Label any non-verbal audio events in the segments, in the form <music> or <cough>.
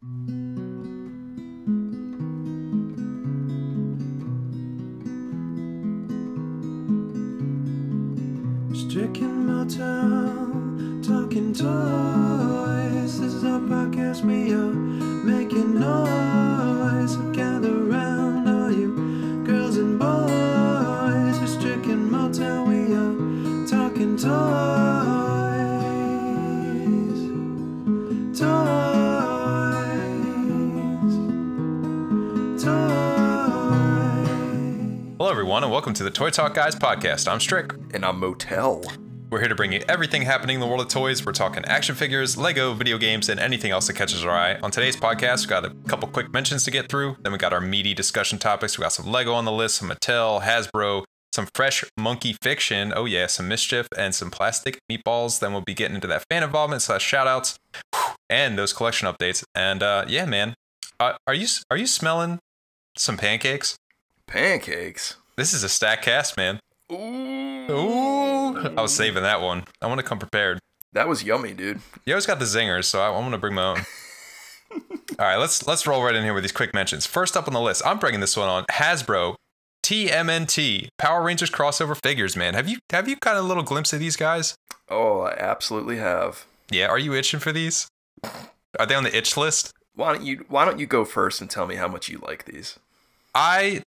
Stricken motel, talking toys. This is our podcast. We are making noise. Welcome to the Toy Talk Guys podcast. I'm Strick. And I'm Motel. We're here to bring you everything happening in the world of toys. We're talking action figures, Lego, video games, and anything else that catches our eye. On today's podcast, we got a couple quick mentions to get through. Then we got our meaty discussion topics. We got some Lego on the list, some Mattel, Hasbro, some fresh monkey fiction. Oh yeah, some mischief and some plastic meatballs. Then we'll be getting into that fan involvement slash shoutouts and those collection updates. And uh, yeah, man, uh, are you are you smelling some pancakes? Pancakes. This is a stack cast, man. Ooh. Ooh, I was saving that one. I want to come prepared. That was yummy, dude. You always got the zingers, so I, want to bring my own. <laughs> All right, let's let's roll right in here with these quick mentions. First up on the list, I'm bringing this one on Hasbro TMNT Power Rangers crossover figures. Man, have you have you got a little glimpse of these guys? Oh, I absolutely have. Yeah, are you itching for these? Are they on the itch list? Why don't you Why don't you go first and tell me how much you like these? I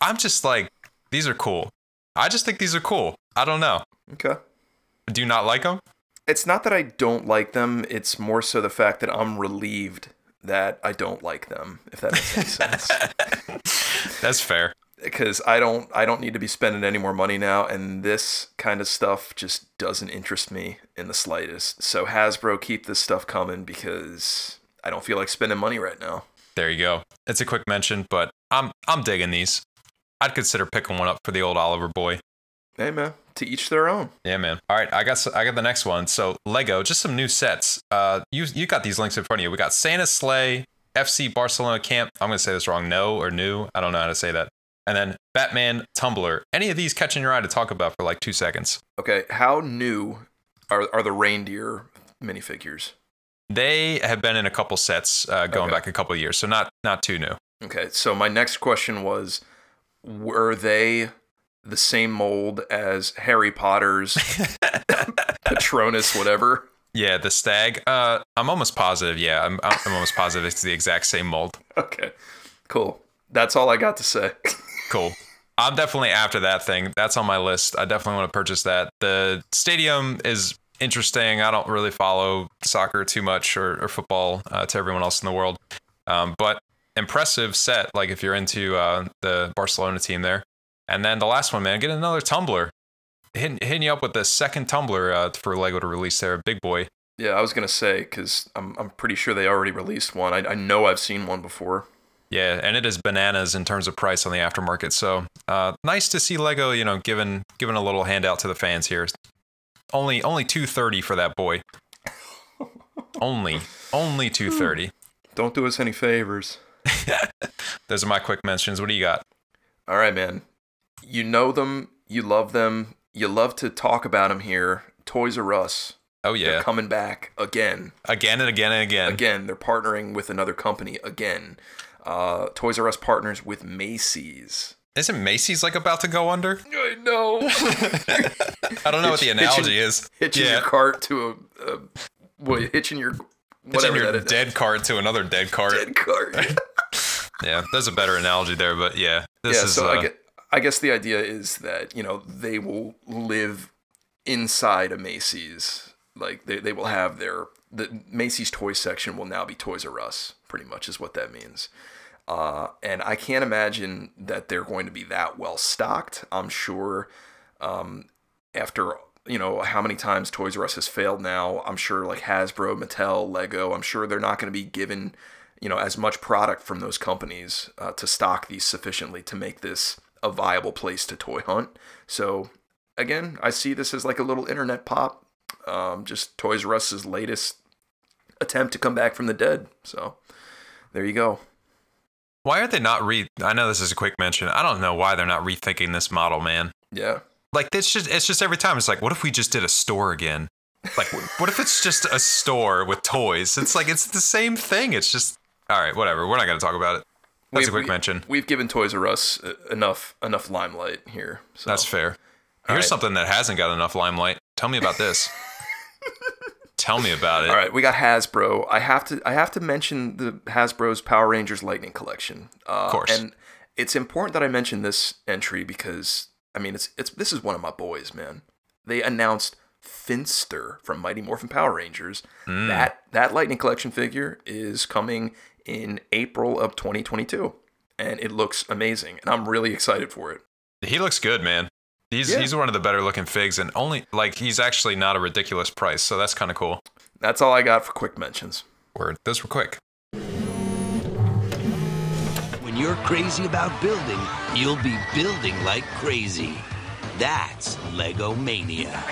I'm just like these are cool. I just think these are cool. I don't know. Okay. Do you not like them? It's not that I don't like them. It's more so the fact that I'm relieved that I don't like them. If that makes sense. <laughs> That's fair. Because I don't I don't need to be spending any more money now, and this kind of stuff just doesn't interest me in the slightest. So Hasbro, keep this stuff coming because I don't feel like spending money right now. There you go. It's a quick mention, but I'm I'm digging these. I'd consider picking one up for the old Oliver boy. Hey man, to each their own. Yeah, man. All right, I got I got the next one. So Lego, just some new sets. Uh, you you got these links in front of you. We got Santa Sleigh, FC Barcelona Camp. I'm gonna say this wrong. No or new. I don't know how to say that. And then Batman Tumbler. Any of these catching your eye to talk about for like two seconds? Okay, how new are are the reindeer minifigures? They have been in a couple sets uh, going Okay. back a couple of years, so not not too new. Okay, so my next question was were they the same mold as Harry Potter's <laughs> Patronus whatever? Yeah, the stag. Uh, I'm almost positive. Yeah, I'm I'm almost positive it's the exact same mold. Okay. Cool. That's all I got to say. <laughs> Cool. I'm definitely after that thing. That's on my list. I definitely want to purchase that. The stadium is interesting. I don't really follow soccer too much or, or football uh, to everyone else in the world, um, but impressive set. Like if you're into uh, the Barcelona team there, and then the last one, man, get another tumbler. Hitting, hitting you up with the second tumbler uh, for Lego to release there, big boy. Yeah, I was gonna say because I'm I'm pretty sure they already released one. I I know I've seen one before. Yeah, and it is bananas in terms of price on the aftermarket. So uh, nice to see Lego, you know, giving giving a little handout to the fans here. Only only two thirty for that boy. <laughs> only only two thirty. Don't do us any favors. <laughs> Those are my quick mentions. What do you got? All right, man. You know them. You love them. You love to talk about them here. Toys R Us. Oh They're yeah, coming back again. again and again and again. Again, they're partnering with another company again. Uh, Toys R Us partners with Macy's. Isn't Macy's like about to go under? I know. <laughs> <laughs> I don't know what the analogy hitching- is. hitching yeah, your cart to a, a what, hitching your whatever hitching your that is. dead cart to another dead cart. Dead cart. Yeah, there's a better analogy there, but yeah, this yeah, is. so uh, I, get, I guess the idea is that you know they will live inside a Macy's. Like they, they will have their the Macy's toy section will now be Toys R Us. Pretty much is what that means. Uh, and I can't imagine that they're going to be that well stocked. I'm sure um, after you know how many times Toys R Us has failed now, I'm sure like Hasbro, Mattel, Lego, I'm sure they're not going to be given you know as much product from those companies uh, to stock these sufficiently to make this a viable place to toy hunt. So again, I see this as like a little internet pop, um, just Toys R Us's latest attempt to come back from the dead. So there you go. Why are they not re? I know this is a quick mention. I don't know why they're not rethinking this model, man. Yeah. Like it's just it's just every time it's like, what if we just did a store again? Like, what if it's just a store with toys? It's like it's the same thing. It's just all right. Whatever. We're not gonna talk about it. That's a quick we, mention. We've given Toys R Us uh, enough enough limelight here. So. That's fair. Here's right. something that hasn't got enough limelight. Tell me about this. <laughs> Tell me about it. All right, we got Hasbro. I have to I have to mention the Hasbro's Power Rangers Lightning Collection. Uh, Of course. And it's important that I mention this entry because I mean it's it's this is one of my boys, man. They announced Finster from Mighty Morphin Power Rangers. Mm. That that Lightning Collection figure is coming in April of 2022, and it looks amazing, and I'm really excited for it. He looks good, man. He's Yeah. he's one of the better looking figs, and only like he's actually not a ridiculous price, so that's kind of cool. That's all I got for quick mentions. Word. Those were quick. When you're crazy about building, you'll be building like crazy. That's Lego Mania.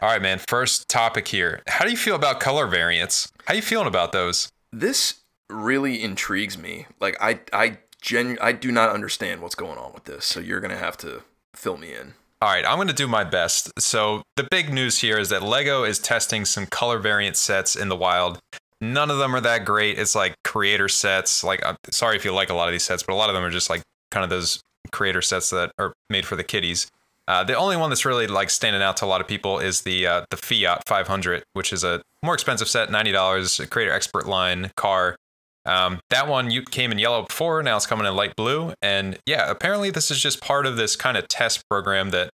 All right, man. First topic here. How do you feel about color variants? How you feeling about those? this really intrigues me. Like I I genu- I do not understand what's going on with this. So you're going to have to fill me in. All right, I'm going to do my best. So, the big news here is that Lego is testing some color variant sets in the wild. None of them are that great. It's like creator sets. Like, I'm sorry if you like a lot of these sets, but a lot of them are just like kind of those creator sets that are made for the kiddies. Uh, the only one that's really like standing out to a lot of people is the uh, the Fiat 500, which is a more expensive set, ninety dollars, creator expert line car. Um, that one you came in yellow before, now it's coming in light blue, and yeah, apparently this is just part of this kind of test program that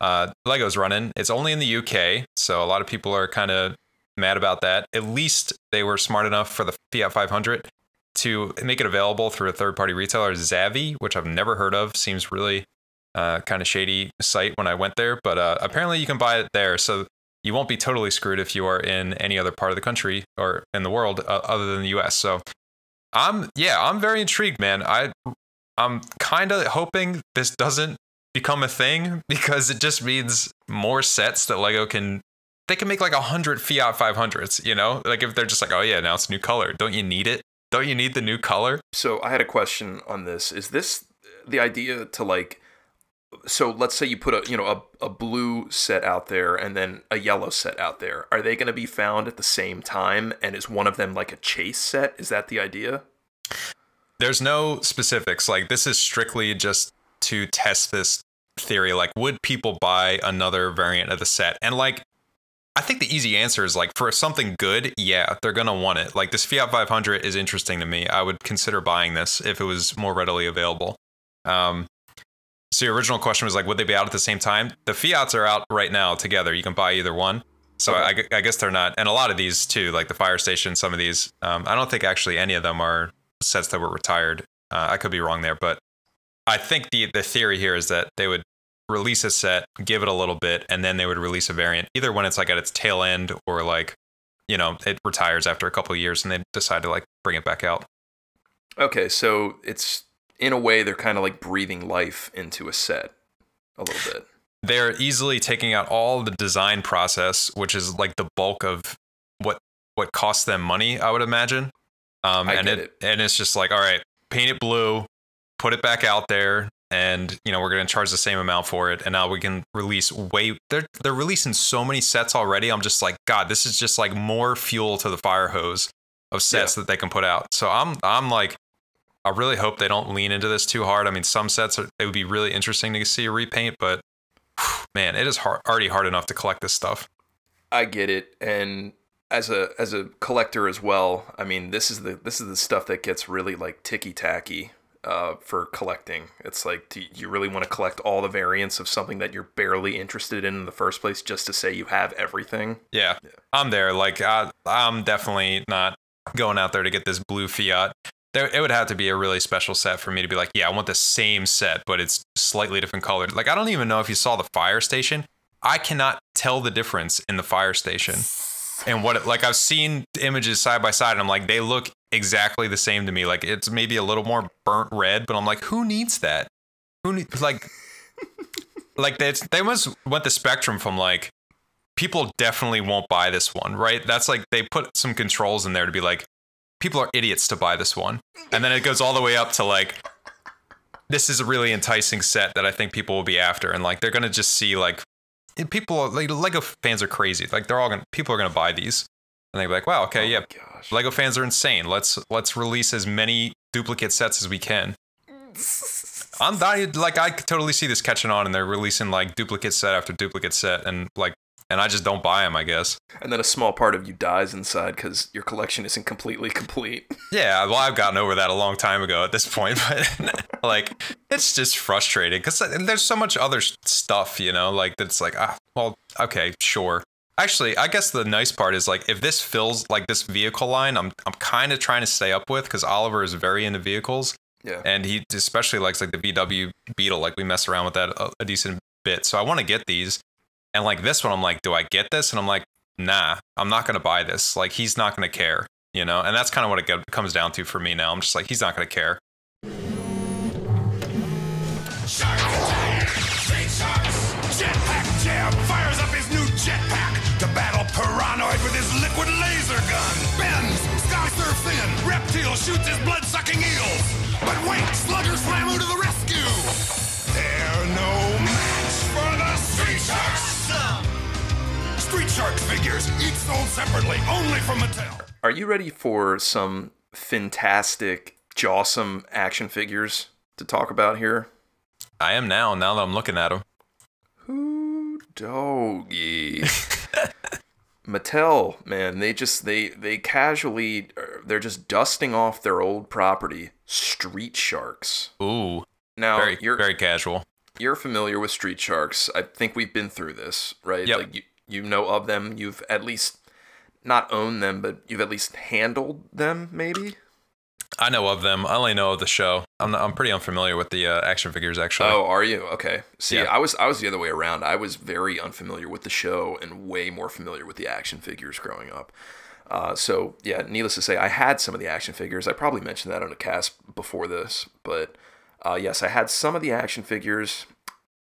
uh, Lego's running. It's only in the UK, so a lot of people are kind of mad about that. At least they were smart enough for the Fiat 500 to make it available through a third-party retailer, Zavvi, which I've never heard of. Seems really uh, kind of shady site when I went there, but uh, apparently you can buy it there. So you won't be totally screwed if you are in any other part of the country or in the world uh, other than the US. So I'm yeah, I'm very intrigued, man. I I'm kind of hoping this doesn't become a thing <laughs> because it just means more sets that Lego can they can make like a hundred Fiat 500s, you know? Like if they're just like, oh yeah, now it's new color. Don't you need it? Don't you need the new color? So I had a question on this. Is this the idea to like so let's say you put a you know a, a blue set out there and then a yellow set out there. Are they going to be found at the same time and is one of them like a chase set? Is that the idea? There's no specifics. Like this is strictly just to test this theory. Like, would people buy another variant of the set? And like, I think the easy answer is like for something good, yeah, they're gonna want it. Like this Fiat 500 is interesting to me. I would consider buying this if it was more readily available. Um, so your original question was like, would they be out at the same time? The Fiats are out right now together. You can buy either one. So I, I guess they're not, and a lot of these too, like the Fire Station. Some of these, um, I don't think actually any of them are sets that were retired. Uh, I could be wrong there, but I think the the theory here is that they would release a set, give it a little bit, and then they would release a variant, either when it's like at its tail end or like, you know, it retires after a couple of years and they decide to like bring it back out. Okay, so it's in a way they're kind of like breathing life into a set a little bit. They're easily taking out all the design process, which is like the bulk of what what costs them money, I would imagine. Um, I and get it, it. and it's just like, all right, paint it blue, put it back out there, and you know we're gonna charge the same amount for it, and now we can release way. They're they're releasing so many sets already. I'm just like, God, this is just like more fuel to the fire hose of sets that they can put out. So I'm I'm like, I really hope they don't lean into this too hard. I mean, some sets are, it would be really interesting to see a repaint, but <sighs> man, it is hard, already hard enough to collect this stuff. I get it, and as a as a collector as well, I mean this is the this is the stuff that gets really like ticky tacky uh, for collecting. It's like, do you really want to collect all the variants of something that you're barely interested in in the first place just to say you have everything? Yeah, I'm there. Like, I, I'm definitely not going out there to get this blue Fiat. There, it would have to be a really special set for me to be like, yeah, I want the same set, but it's slightly different colored. Like, I don't even know if you saw the fire station. I cannot tell the difference in the fire station. And what, it, like, I've seen images side by side, and I'm like, they look exactly the same to me. Like, it's maybe a little more burnt red, but I'm like, who needs that? Who need, like, <laughs> like they, they must went the spectrum from like, people definitely won't buy this one, right? That's like they put some controls in there to be like, people are idiots to buy this one. And then it goes all the way up to like, this is a really enticing set that I think people will be after, and like they're gonna just see like people like Lego fans are crazy. Like they're all gonna people are gonna buy these, and they're like, wow, okay, Oh yeah, gosh. Lego fans are insane. Let's let's release as many duplicate sets as we can. <laughs> I'm I, like I could totally see this catching on, and they're releasing like duplicate set after duplicate set, and like, and I just don't buy them. I guess. And then a small part of you dies inside because your collection isn't completely complete. <laughs> Yeah, well, I've gotten over that a long time ago at this point, <laughs> but like, it's just frustrating because there's so much other stuff, you know, like that's like, ah, well, okay, sure. Actually, I guess the nice part is like if this fills like this vehicle line, I'm I'm kind of trying to stay up with because Oliver is very into vehicles. Yeah. and he especially likes like the VW Beetle. Like we mess around with that a, a decent bit. So I want to get these, and like this one, I'm like, do I get this? And I'm like, nah, I'm not gonna buy this. Like he's not gonna care, you know. And that's kind of what it comes down to for me now. I'm just like, he's not care. Jetpack to Reptile shoots his blood-sucking eels. But wait, Slugger to the rescue! They're no match for the Street Sharks! Street Sharks figures, each sold separately, only from Mattel. Are you ready for some fantastic, jawsome action figures to talk about here? I am now. Now that I'm looking at them. Ooh, doggy. <laughs> Mattel, man, they just they they casually uh, they're just dusting off their old property, Street Sharks. Ooh, Now very you're very casual. you're familiar with Street Sharks. I think we've been through this, right? Yep. Like you you know of them. You've at least not owned them, but you've at least handled them, maybe. I know of them. I only know of the show. I'm not, I'm pretty unfamiliar with the uh, action figures actually. Oh, are you? Okay. See, Yeah. I was I was the other way around. I was very unfamiliar with the show and way more familiar with the action figures growing up. Uh, so yeah, needless to say, I had some of the action figures. I probably mentioned that on a cast before this, but uh, yes, I had some of the action figures,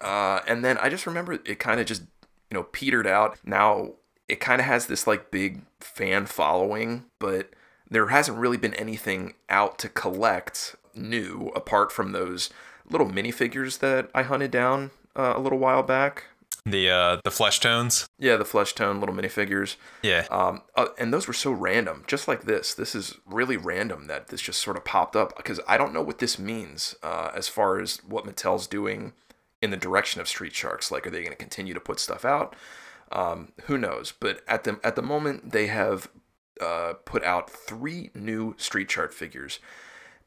uh, and then I just remember it kind of just you know petered out. Now it kind of has this like big fan following, but there hasn't really been anything out to collect new apart from those little minifigures that I hunted down uh, a little while back. The uh the flesh tones. Yeah, the flesh tone little minifigures. Yeah. Um, uh, and those were so random, just like this. This is really random that this just sort of popped up because I don't know what this means uh, as far as what Mattel's doing in the direction of Street Sharks. Like, are they going to continue to put stuff out? Um, who knows? But at the at the moment, they have uh, put out three new Street Shark figures,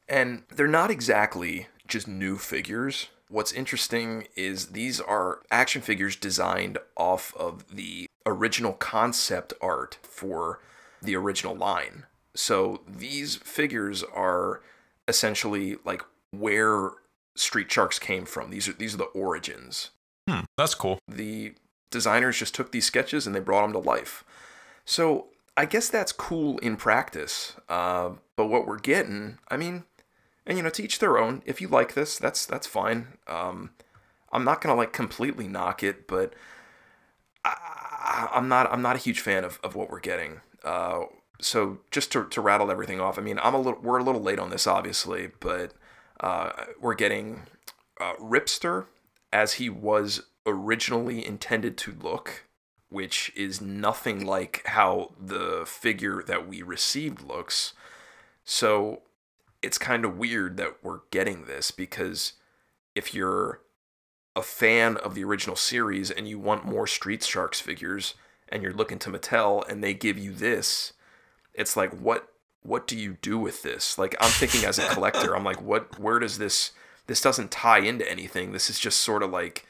and they're not exactly just new figures. What's interesting is these are action figures designed off of the original concept art for the original line. So these figures are essentially like where Street Sharks came from. These are these are the origins Hmm, that's cool. the designers just took these sketches and they brought them to life. So I guess that's cool in practice. Uh, but what we're getting, I mean, and you know, to each their own. If you like this, that's that's fine. Um, I'm not gonna like completely knock it, but I, I'm not I'm not a huge fan of, of what we're getting. Uh, so just to, to rattle everything off, I mean, I'm a little we're a little late on this, obviously, but uh, we're getting uh, Ripster as he was originally intended to look, which is nothing like how the figure that we received looks. So it's kind of weird that we're getting this because if you're a fan of the original series and you want more Street Sharks figures and you're looking to Mattel and they give you this, it's like what what do you do with this? Like I'm thinking as a collector, I'm like what where does this this doesn't tie into anything. This is just sort of like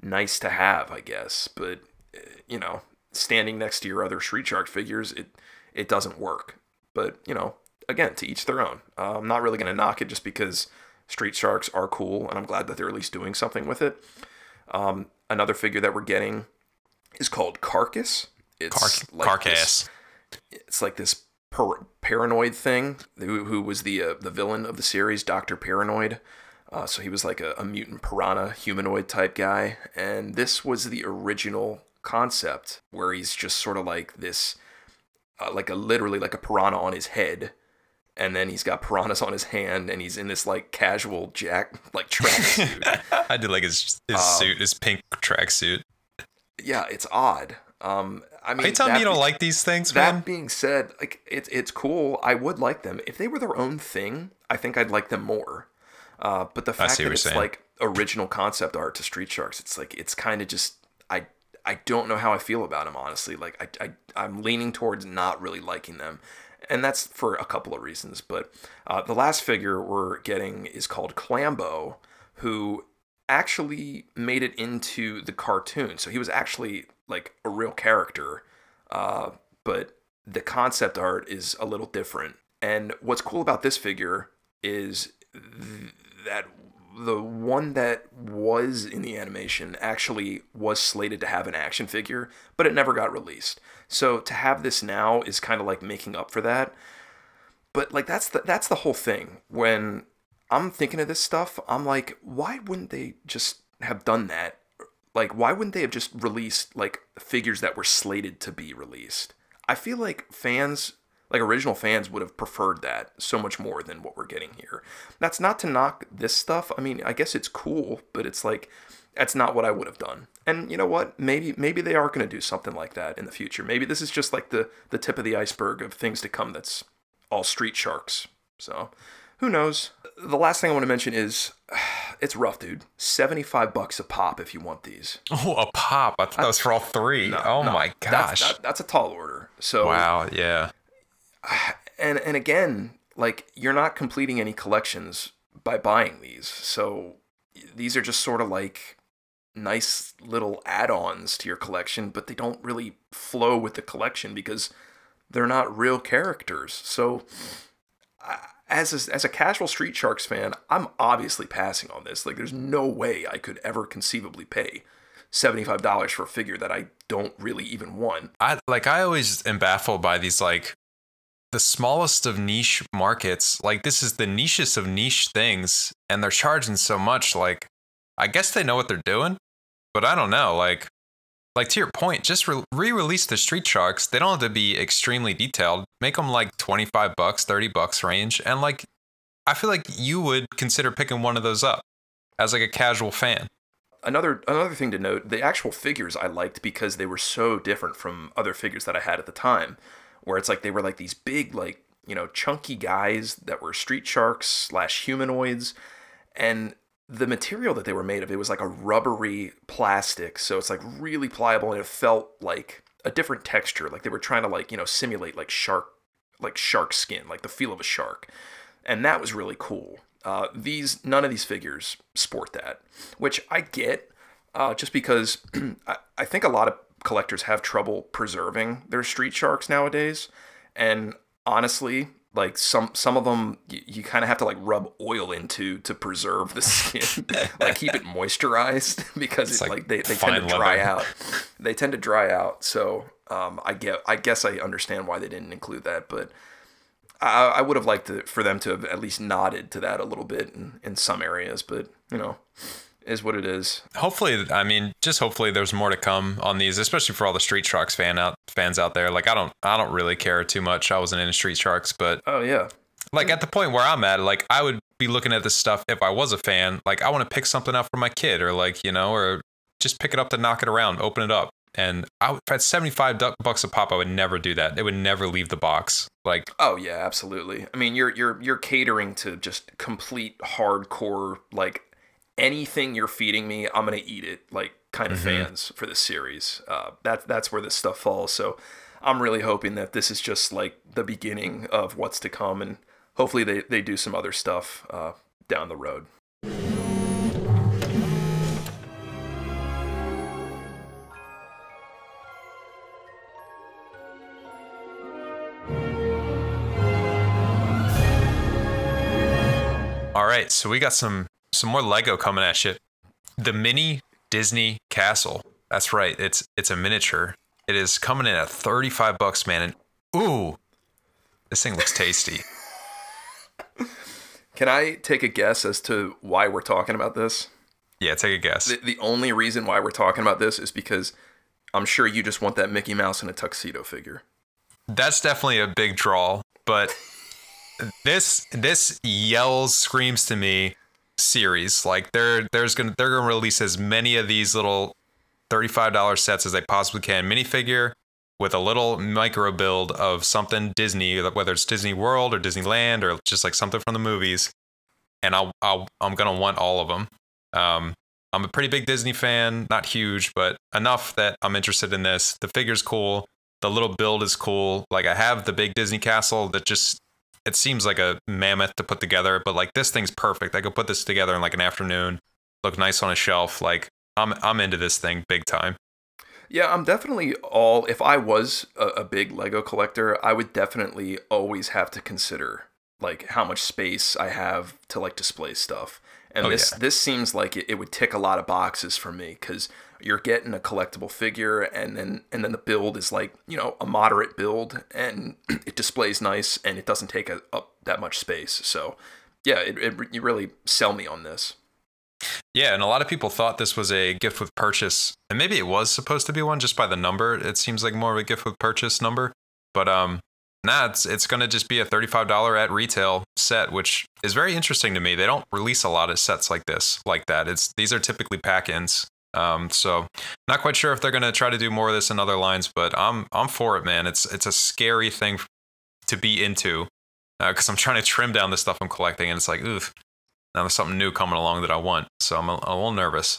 nice to have, I guess. But uh, you know, standing next to your other Street Shark figures, it it doesn't work. But you know, again, to each their own. Uh, I'm not really gonna knock it just because Street Sharks are cool, and I'm glad that they're at least doing something with it. Um, another figure that we're getting is called Carcass. It's Car- like this- carcass. it's like this par- paranoid thing. Who, who was the uh, the villain of the series, Doctor Piranoid? Uh, so he was like a, a mutant piranha humanoid type guy, and this was the original concept where he's just sort of like this, uh, like a literally like a piranha on his head, and then he's got piranhas on his hand, and he's in this like casual jack like tracksuit. <laughs> I did like his his Um, suit, his pink tracksuit. yeah, it's odd. Um, I mean, Are you telling me you don't be- like these things, That man? being said, like it's it's cool. I would like them if they were their own thing. I think I'd like them more. Uh, but the fact that it's saying. like original concept art to Street Sharks, it's like it's kind of just I I don't know how I feel about them honestly. Like I, I I'm leaning towards not really liking them, and that's for a couple of reasons. But uh, the last figure we're getting is called Clambo, who actually made it into the cartoon. So he was actually like a real character, uh, but the concept art is a little different. And what's cool about this figure is th- that the one that was in the animation actually was slated to have an action figure, but it never got released. So to have this now is kind of like making up for that. But like that's the that's the whole thing. When I'm thinking of this stuff, I'm like, why wouldn't they just have done that? Like, why wouldn't they have just released like figures that were slated to be released? I feel like fans, like original fans, would have preferred that so much more than what we're getting here. That's not to knock this stuff. I mean, I guess it's cool, but it's like that's not what I would have done. And you know what? Maybe maybe they are going to do something like that in the future. Maybe this is just like the the tip of the iceberg of things to come. That's all Street Sharks. So, who knows? The last thing I want to mention is <sighs> it's rough, dude. 75 bucks a pop if you want these. Oh, a pop! I thought that was for all three. oh No, my that's- gosh! that- that's a tall order. So, wow, yeah. <sighs> and and again, like you're not completing any collections by buying these. So these are just sort of like nice little add-ons to your collection, but they don't really flow with the collection because they're not real characters. So as a, as a casual Street Sharks fan, I'm obviously passing on this. Like there's no way I could ever conceivably pay $75 for a figure that I don't really even want. I like I always am baffled by these like the smallest of niche markets. Like this is the nichest of niche things, and they're charging so much. Like I guess they know what they're doing, but I don't know. Like like to your point, just re- re-release the Street Sharks. They don't have to be extremely detailed. Make them like twenty five bucks, thirty bucks range, and like I feel like you would consider picking one of those up as like a casual fan. another another thing to note the actual figures i liked because they were so different from other figures that i had at the time where it's like they were like these big like you know chunky guys that were street sharks slash humanoids and the material that they were made of it was like a rubbery plastic so it's like really pliable and it felt like a different texture like they were trying to like you know simulate like shark like shark skin like the feel of a shark and that was really cool. Uh, these none of these figures sport that, which I get, uh, just because <clears throat> I, I think a lot of collectors have trouble preserving their street sharks nowadays, and honestly, like some some of them, you, you kind of have to like rub oil into to preserve the skin, <laughs> like keep it moisturized <laughs> because It's it, like like, they, they tend to dry leather. out. They tend to dry out, so um, I get I guess I understand why they didn't include that, but. I, I would have liked to, for them to have at least nodded to that a little bit in, in some areas, but you know, is what it is. hopefully i mean just hopefully there's more to come on these especially for all the street sharks fan out fans out there. Like i don't i don't really care too much. I wasn't into street sharks but Oh yeah, like at the point where i'm at like i would be looking at this stuff if i was a fan like i want to pick something up for my kid or like you know or just pick it up to knock it around open it up. And I, at 75 bucks a pop i would never do that. It would never leave the box. Like oh yeah, absolutely. I mean, you're you're you're catering to just complete hardcore like anything you're feeding me, I'm gonna eat it like kind of fans for this series. Uh, that's that's where this stuff falls. So I'm really hoping that this is just like the beginning of what's to come, and hopefully they they do some other stuff uh, down the road. All right, so we got some some more Lego coming at you. The mini Disney Castle. That's right. It's it's a miniature. It is coming in at 35 bucks, man. And ooh, this thing looks tasty. <laughs> Can I take a guess as to why we're talking about this? Yeah, take a guess. The, the only reason why we're talking about this is because I'm sure you just want that Mickey Mouse in a tuxedo figure. That's definitely a big draw, but <laughs> this this yells screams to me series. Like they're there's gonna they're gonna release as many of these little thirty five dollar sets as they possibly can. Minifigure with a little micro build of something Disney, whether it's Disney World or Disneyland or just like something from the movies. And I'll, I'll I'm gonna want all of them. Um, I'm a pretty big Disney fan, not huge, but enough that I'm interested in this. The figure's cool. The little build is cool. Like I have the big Disney castle that just it seems like a mammoth to put together, but like this thing's perfect. I could put this together in like an afternoon, look nice on a shelf. Like I'm I'm into this thing big time. Yeah, I'm definitely all. If I was a, a big Lego collector, I would definitely always have to consider like how much space I have to like display stuff. And Oh, this yeah. this seems like it, it would tick a lot of boxes for me because you're getting a collectible figure, and then and then the build is like you know a moderate build, and <clears throat> it displays nice, and it doesn't take a, up that much space. So yeah, it, it you really sell me on this. Yeah, and a lot of people thought this was a gift with purchase, and maybe it was supposed to be one just by the number. It seems like more of a gift with purchase number, but um, nah, it's it's gonna just be a thirty-five dollar at retail set, which is very interesting to me. They don't release a lot of sets like this, like that. It's these are typically pack-ins. Um, so not quite sure if they're gonna try to do more of this in other lines, but I'm I'm for it, man. It's it's a scary thing to be into because I'm trying to trim down the stuff I'm collecting, and it's like, oof, now there's something new coming along that I want. So I'm a, a little nervous.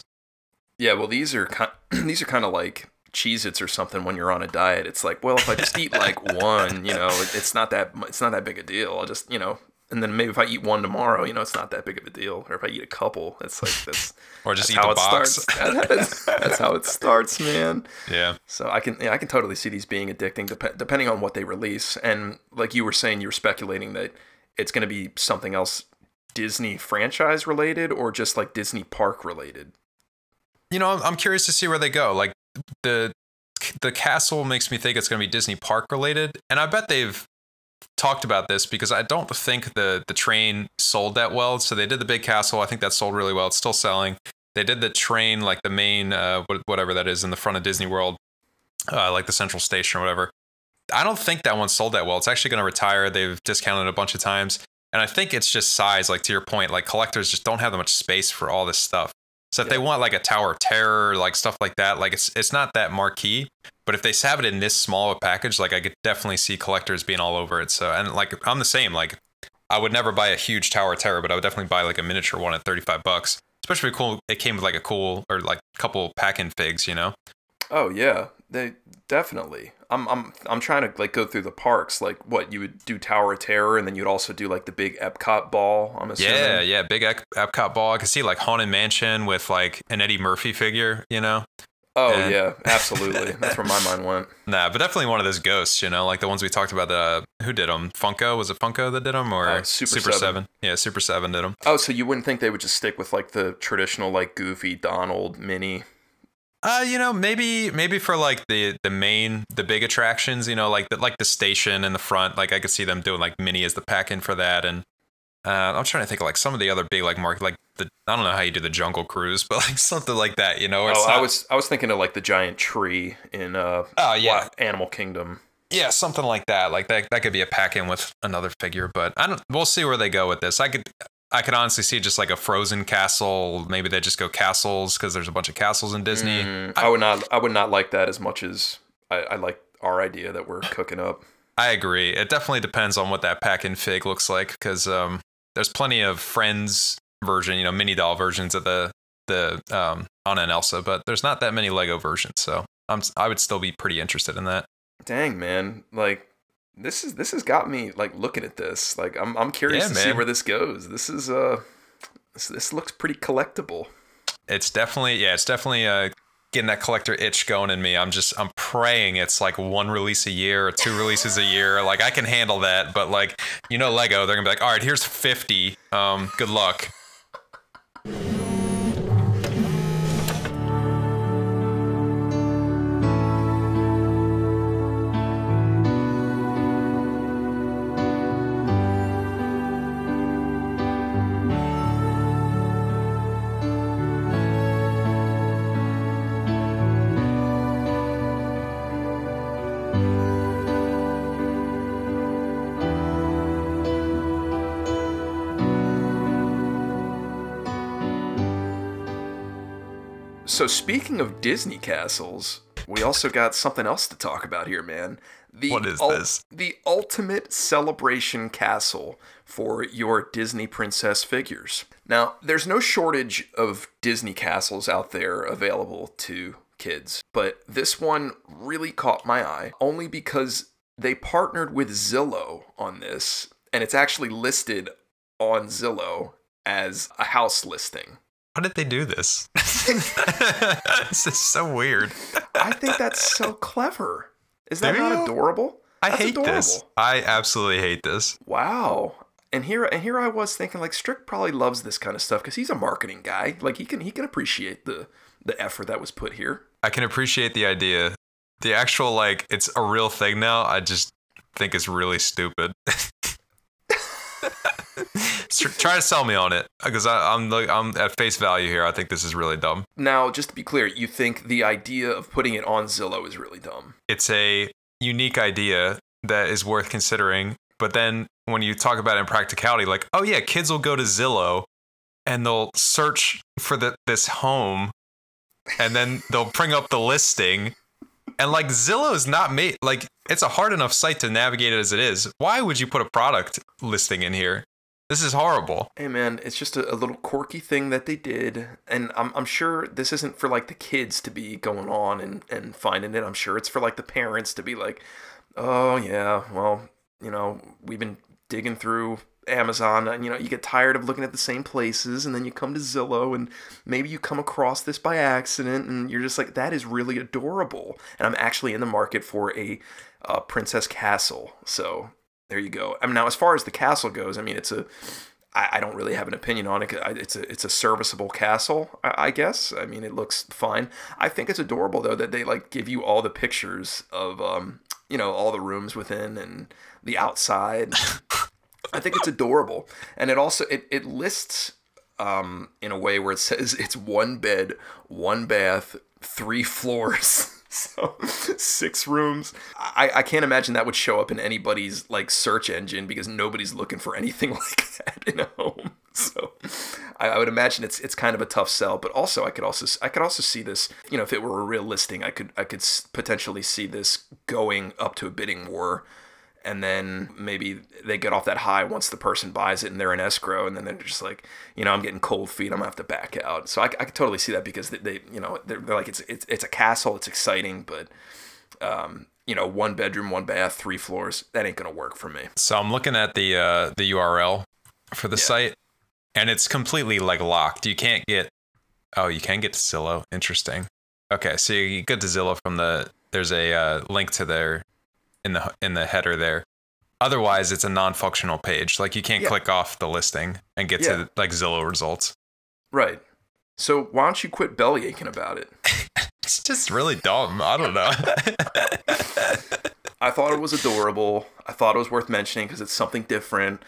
Yeah, well, these are kind <clears throat> these are kind of like Cheez-Its or something when you're on a diet. It's like, well, if I just eat like one, you know, it's not that it's not that big a deal. I'll just, you know, and then maybe if I eat one tomorrow, you know, it's not that big of a deal. Or if I eat a couple, it's like that's <laughs> Or just that's eat how the it box. starts. that's, that's how it <laughs> starts, man. Yeah. So I can yeah, I can totally see these being addicting dep- depending on what they release. And like you were saying, you were speculating that it's going to be something else Disney franchise related or just like Disney park related. You know, I'm, I'm curious to see where they go. Like the the castle makes me think it's going to be Disney Park related, and I bet they've talked about this because I don't think the the train sold that well. So they did the big castle. I think that sold really well. It's still selling. They did the train, like the main, uh, whatever that is, in the front of Disney World, uh, like the Central Station or whatever. I don't think that one sold that well. It's actually going to retire. They've discounted a bunch of times. And I think it's just size, like to your point, like collectors just don't have that much space for all this stuff. So if they want like a Tower of Terror, like stuff like that, like it's it's not that marquee. But if they have it in this small a package, like I could definitely see collectors being all over it. So and like I'm the same. Like I would never buy a huge Tower of Terror, but I would definitely buy like a miniature one at 35 bucks. Especially cool. It came with like a cool or like a couple pack-in figs, you know. Oh yeah, they definitely. I'm I'm I'm trying to like go through the parks. Like what you would do Tower of Terror, and then you'd also do like the big Epcot ball. I'm assuming. Yeah, yeah, big Ep- Epcot ball. I could see like Haunted Mansion with like an Eddie Murphy figure, you know. Oh And- yeah, <laughs> absolutely. That's where my mind went. <laughs> Nah, but definitely one of those ghosts, you know, like the ones we talked about. The who did them? Funko was it Funko that did them or Uh, Super Seven. Yeah, Super Seven did them. Oh, so you wouldn't think they would just stick with like the traditional like Goofy, Donald, Minnie? Uh, you know, maybe maybe for like the the main the big attractions, you know, like the like the station in the front, like I could see them doing like Minnie as the pack in for that, and uh, I'm trying to think of like some of the other big like market, like the I don't know how you do the Jungle Cruise, <laughs> but like something like that, you know. Oh, I was I was thinking of like the giant tree in uh Oh, yeah. Animal Kingdom. yeah, something like that. Like that that could be a pack in with another figure, but I don't. We'll see where they go with this. I could. I could honestly see just like a frozen castle. Maybe they just go castles because there's a bunch of castles in Disney. Mm, I would not I would not like that as much as I, I like our idea that we're cooking up. I agree. It definitely depends on what that pack in fig looks like because um, there's plenty of friends version, you know, mini doll versions of the the um, Anna and Elsa, but there's not that many Lego versions. So I'm I would still be pretty interested in that. Dang man, like this is this has got me like looking at this. Like I'm I'm curious Yeah, to see where this goes. This is uh this, this looks pretty collectible. It's definitely yeah, it's definitely uh, getting that collector itch going in me. I'm just I'm praying it's like one release a year or two releases a year. Like I can handle that, but like you know Lego, they're gonna be like, all right, here's 50. Um, good luck. So speaking of Disney castles, we also got something else to talk about here, man. The What is this? The ultimate celebration castle for your Disney princess figures. Now, there's no shortage of Disney castles out there available to kids, but this one really caught my eye only because they partnered with Zillow on this, and it's actually listed on Zillow as a house listing. How did they do this? <laughs> this is so weird. I think that's so clever. Is that not adorable? I That's hate this. I absolutely hate this. Wow. And here and here I was thinking like Strick probably loves this kind of stuff because he's a marketing guy. Like he can he can appreciate the the effort that was put here. I can appreciate the idea. The actual like it's a real thing now. I just think it's really stupid. <laughs> Try to sell me on it because I'm like I'm at face value here. I think this is really dumb. Now, just to be clear, you think the idea of putting it on Zillow is really dumb. It's a unique idea that is worth considering. But then when you talk about impracticality, like, oh yeah, kids will go to Zillow and they'll search for the, this home and then they'll bring up the listing. And like Zillow is not made like it's a hard enough site to navigate it as it is. Why would you put a product listing in here? This is horrible. Hey man, it's just a, a little quirky thing that they did, and I'm, I'm sure this isn't for like the kids to be going on and, and finding it. I'm sure it's for like the parents to be like, oh yeah, well, you know, we've been digging through Amazon, and you know, you get tired of looking at the same places, and then you come to Zillow, and maybe you come across this by accident, and you're just like, that is really adorable, and I'm actually in the market for a uh, Princess Castle, so there you go. I mean, now as far as the castle goes, I mean, it's a I, I don't really have an opinion on it. It's a it's a serviceable castle, I, I guess. I mean, it looks fine. I think it's adorable though that they like give you all the pictures of um you know all the rooms within and the outside. I think it's adorable, and it also it it lists um in a way where it says <laughs> it's one bed, one bath, three floors. <laughs> So six rooms. I, I can't imagine that would show up in anybody's like search engine because nobody's looking for <laughs> anything like that in a home. So I, I would imagine it's it's kind of a tough sell. But also I could also I could also see this. You know, if it were a real listing, I could I could potentially see this going up to a bidding war and then maybe they get off that high once the person buys it and they're in escrow and then they're just like you know i'm getting cold feet i'm gonna have to back out so i, I could totally see that because they, they you know they're, they're like it's, it's it's a castle it's exciting but um you know one bedroom one bath three floors that ain't gonna work for me So I'm looking at the uh, the URL for the site, and it's completely like locked. You can't get. Oh, you can get to Zillow. Interesting. Okay, so you get to Zillow from the. There's a uh, link to their in the in the header there. Otherwise, it's a non-functional page. Like you can't Yeah. click off the listing and get Yeah. to like Zillow results. right so why don't you quit belly aching about it <laughs> It's just really dumb. I don't know. <laughs> i thought it was adorable i thought it was worth mentioning because it's something different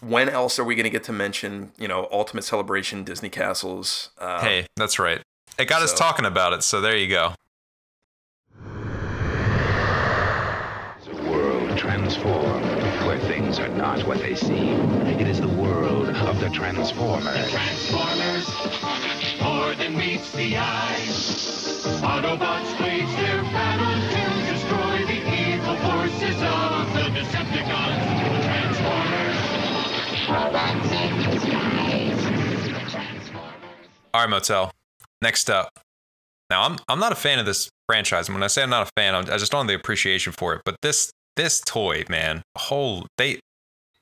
when else are we going to get to mention you know ultimate celebration disney castles uh, hey, that's right. It got us talking about it. So there you go. It's a world transformed, where things are not what they seem. It is the world of the Transformers. Transformers, more than meets the eye. Autobots wage their battle to destroy the evil forces of the Decepticons. Transformers. All right, Motel. Next up. Now, I'm I'm not a fan of this franchise. And when I say I'm not a fan, I'm, I just don't have the appreciation for it. But this this toy, man, whole they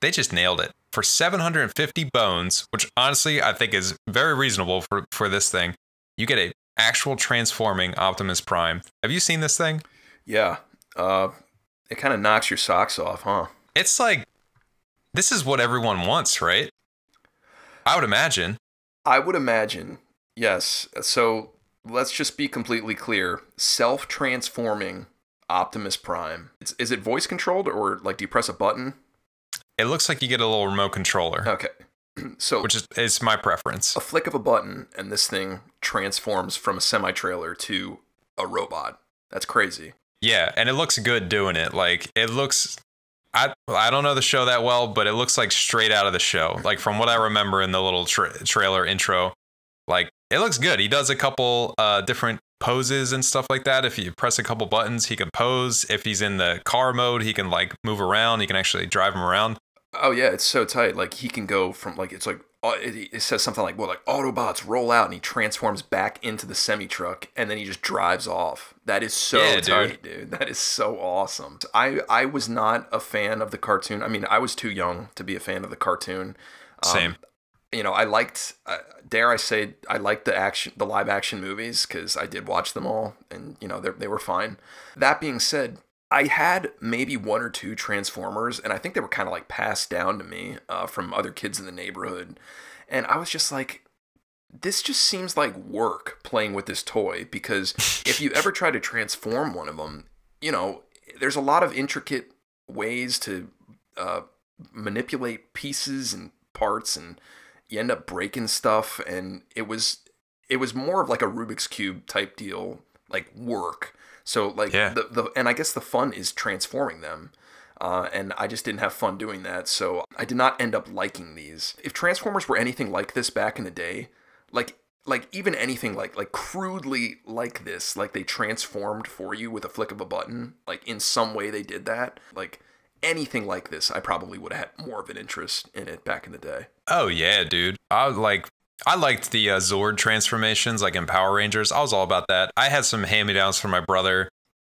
they just nailed it for 750 bones, which honestly I think is very reasonable for for this thing. You get a actual transforming Optimus Prime. Have you seen this thing? Yeah. Uh, it kind of knocks your socks off, huh? It's like this is what everyone wants, right? I would imagine. I would imagine, yes. So let's just be completely clear. Self transforming Optimus Prime. It's, is it voice controlled or like do you press a button? It looks like you get a little remote controller, Okay. <clears throat> so which is is my preference. a flick of a button and this thing transforms from a semi trailer to a robot. That's crazy. Yeah, and it looks good doing it. Like it looks I I don't know the show that well, but it looks like straight out of the show. Like from what I remember in the little tra- trailer intro, like it looks good. He does a couple uh, different poses and stuff like that. If you press a couple buttons, he can pose. If he's in the car mode, he can like move around. He can actually drive him around. Oh yeah, it's so tight. Like he can go from like it's like uh, it, says something like well like Autobots roll out and he transforms back into the semi truck and then he just drives off. That is so Yeah, dude. tight, dude. That is so awesome. I I was not a fan of the cartoon. I mean, I was too young to be a fan of the cartoon. Um, Same. You know, I liked, uh, dare I say, I liked the action, the live action movies because I did watch them all, and you know, they were fine. That being said, I had maybe one or two Transformers, and I think they were kind of like passed down to me uh, from other kids in the neighborhood, and I was just like, this just seems like work playing with this toy because if you ever try to transform one of them, you know, there's a lot of intricate ways to uh, manipulate pieces and parts and you end up breaking stuff and it was it was more of like a Rubik's cube type deal like work so like Yeah. the, the and I guess the fun is transforming them uh, and I just didn't have fun doing that so I did not end up liking these if Transformers were anything like this back in the day like like even anything like like crudely like this like they transformed for you with a flick of a button like in some way they did that like anything like this i probably would have had more of an interest in it back in the day Oh yeah, dude. I like I liked the uh, Zord transformations like in Power Rangers. I was all about that. I had some hand-me-downs from my brother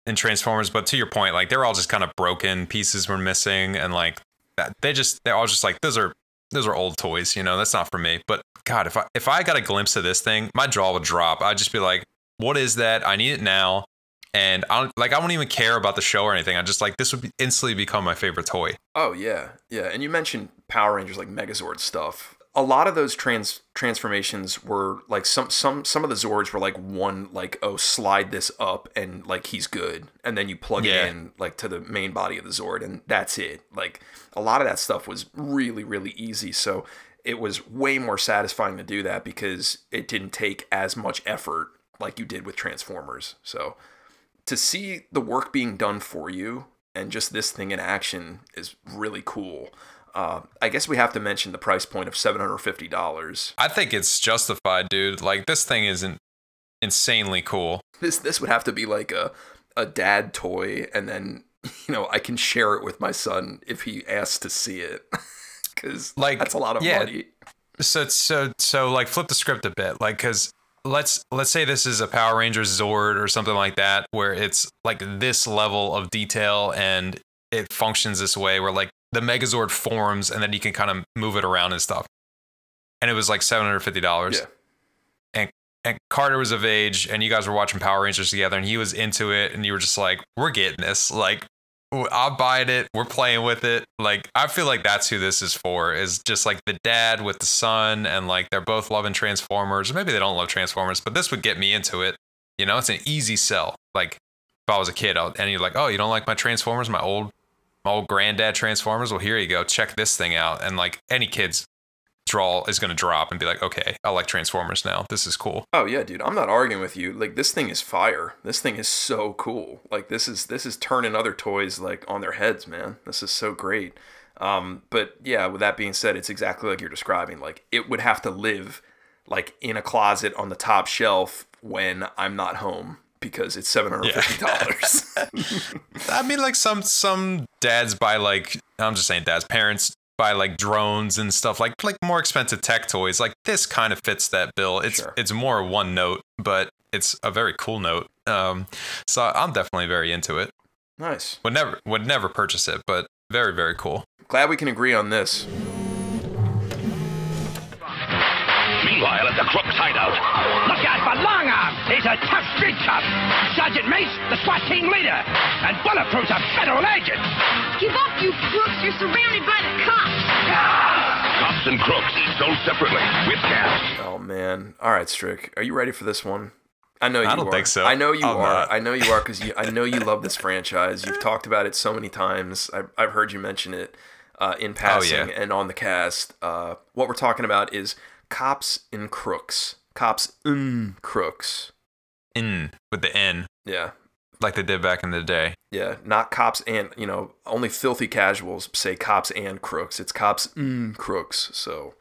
in Transformers, but to your point, like they're all just kind of broken pieces were missing and like that they just they're all just like those are those are old toys, you know. That's not for me. But god, if I if I got a glimpse of this thing, my jaw would drop. I'd just be like, "What is that? I need it now." And I don't like I wouldn't even care about the show or anything. I just like this would be, instantly become my favorite toy. oh yeah yeah and you mentioned power rangers like megazord stuff a lot of those trans transformations were like some some some of the zords were like one like oh slide this up and like he's good and then you plug Yeah. it in like to the main body of the zord and that's it like a lot of that stuff was really really easy so it was way more satisfying to do that because it didn't take as much effort like you did with transformers so to see the work being done for you and just this thing in action is really cool. Uh, I guess we have to mention the price point of seven hundred fifty dollars. I think it's justified, dude. Like this thing isn't insanely cool. This this would have to be like a a dad toy, and then <laughs> you know I can share it with my son if he asks to see it, <laughs> because Like, that's a lot of yeah. money. So so so like flip the script a bit, like because let's let's say this is a Power Rangers Zord or something like that, where it's like this level of detail and it functions this way, where like the Megazord forms and then you can kind of move it around and stuff. And it was like seven hundred fifty dollars. Yeah. And and Carter was of age, and you guys were watching Power Rangers together, and he was into it, and you were just like, "We're getting this." Like, I'm buying it. We're playing with it. Like, I feel like that's who this is for. Is just like the dad with the son, and like they're both loving Transformers. Maybe they don't love Transformers, but this would get me into it. You know, it's an easy sell. Like, if I was a kid, I'll, and you're like, "Oh, you don't like my Transformers? My old, my old granddad Transformers? Well, here you go. Check this thing out." And like any kid's draw is going to drop and be like, "Okay, I like Transformers now. This is cool." Oh yeah, dude. I'm not arguing with you. Like this thing is fire. This thing is so cool. Like this is this is turning other toys like on their heads, man. This is so great. Um, but yeah, with that being said, it's exactly like you're describing. Like it would have to live like in a closet on the top shelf when I'm not home because it's seven hundred fifty dollars. <laughs> I mean, like some some dads buy like I'm just saying dads, parents buy like drones and stuff like like more expensive tech toys. Like this kind of fits that bill. It's Sure. it's more one note, but it's a very cool note. Um, so I'm definitely very into it. nice. Would never would never purchase it, but very very cool. Glad we can agree on this. Meanwhile, at the Crook's hideout. Look out for Long Arm! He's a tough street cop. Sergeant Mace, the SWAT team leader. And Bulletproof's a federal agent. Give up, you crooks! You're surrounded by the cops! Cops and crooks sold separately with gas. Oh man. All right, Strick. Are you ready for this one? I know you I don't are. think so. I know you I'm are. not. I know you are because I know you love this franchise. You've talked about it so many times. I've, I've heard you mention it uh, in passing Oh, yeah. and on the cast. Uh, what we're talking about is cops and crooks. Cops and crooks. In with the N, Yeah. like they did back in the day. Yeah, not cops and you know only filthy casuals say cops and crooks. It's cops and crooks. So,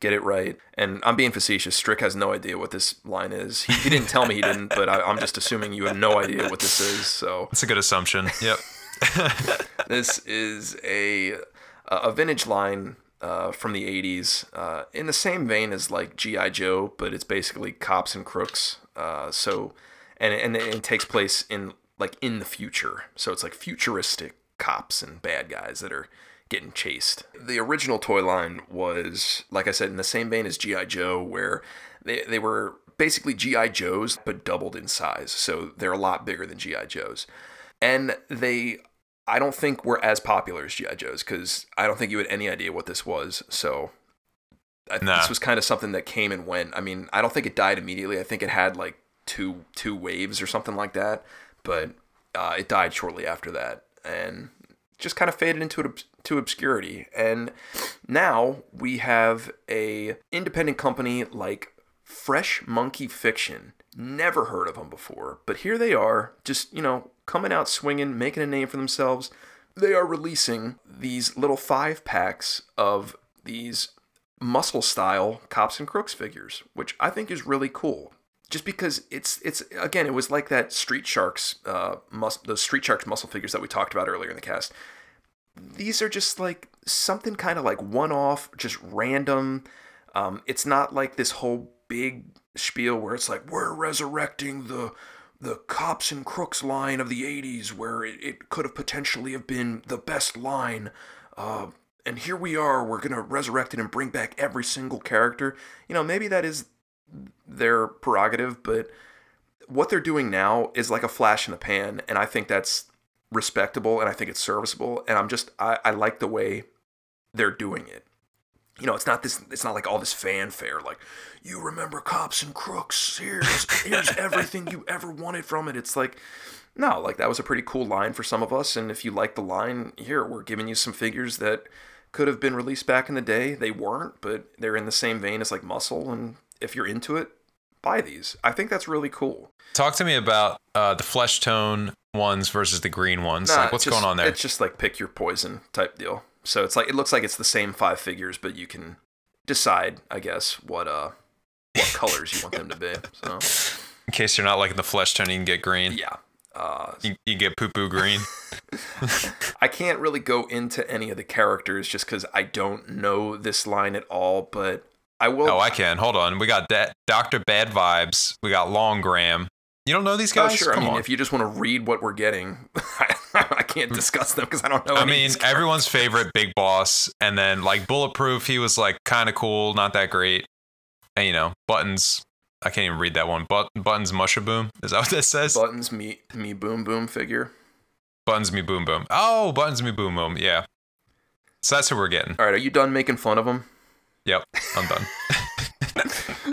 get it right. And I'm being facetious. Strick has no idea what this line is. He, he didn't tell me he didn't, but I, I'm just assuming you have no idea what this is. So That's a good assumption. Yep. <laughs> this is a a vintage line uh, from the 80s uh, in the same vein as like gi joe but it's basically cops and crooks uh, so and, and it takes place in like in the future. So it's like futuristic cops and bad guys that are getting chased. The original toy line was like i said in the same vein as gi joe where they, they were basically gi joes but doubled in size. So they're a lot bigger than gi joes. And they I don't think were as popular as GI Joes because I don't think you had any idea what this was. So I, Nah. this was kind of something that came and went. I mean, I don't think it died immediately. I think it had like two two waves or something like that, but uh, it died shortly after that and just kind of faded into obs- to obscurity. And now we have a independent company like Fresh Monkey Fiction. Never heard of them before, but here they are, just, you know, coming out swinging, making a name for themselves. They are releasing these little five packs of these muscle style cops and crooks figures, which I think is really cool. Just because it's it's again, it was like that Street Sharks, uh, mus- those Street Sharks muscle figures that we talked about earlier in the cast. These are just like something kind of like one off, just random. Um, it's not like this whole big spiel where it's like we're resurrecting the the cops and crooks line of the 80s where it, it could have potentially have been the best line. Uh, and here we are we're gonna resurrect it and bring back every single character. You know maybe that is their prerogative but what they're doing now is like a flash in the pan and i think that's respectable and i think it's serviceable and i'm just i, I like the way they're doing it you know, it's not this. It's not like all this fanfare. Like, you remember cops and crooks. Here's here's <laughs> everything you ever wanted from it. It's like, no, like that was a pretty cool line for some of us. And if you like the line, here we're giving you some figures that could have been released back in the day. They weren't, but they're in the same vein as like Muscle. And if you're into it, buy these. I think that's really cool. Talk to me about uh, the flesh tone ones versus the green ones. Nah, like, what's just- going on there? It's just like pick your poison type deal. So it's like it looks like it's the same five figures, but you can decide, I guess, what uh what <laughs> colors you want them to be. So In case you're not liking the flesh tone, you can get green. yeah. Uh, You, you get poo poo green. <laughs> I can't really go into any of the characters just because I don't know this line at all, but I will. oh, I can. Hold on. We got that Doctor Bad Vibes. We got Long Arm. You don't know these Oh, guys? sure. Come I mean, on. if you just want to read what we're getting, <laughs> I can't discuss them because I don't know. I mean, everyone's favorite Big Boss, and then like Bulletproof, he was like kind of cool, not that great. And you know, Buttons, I can't even read that one. But Buttons Mushaboom, is that what that says? buttons me me boom boom figure. Buttons me boom boom. Oh, Buttons me boom boom. Yeah. So that's who we're getting. All right, are you done making fun of them? Yep, I'm done. <laughs>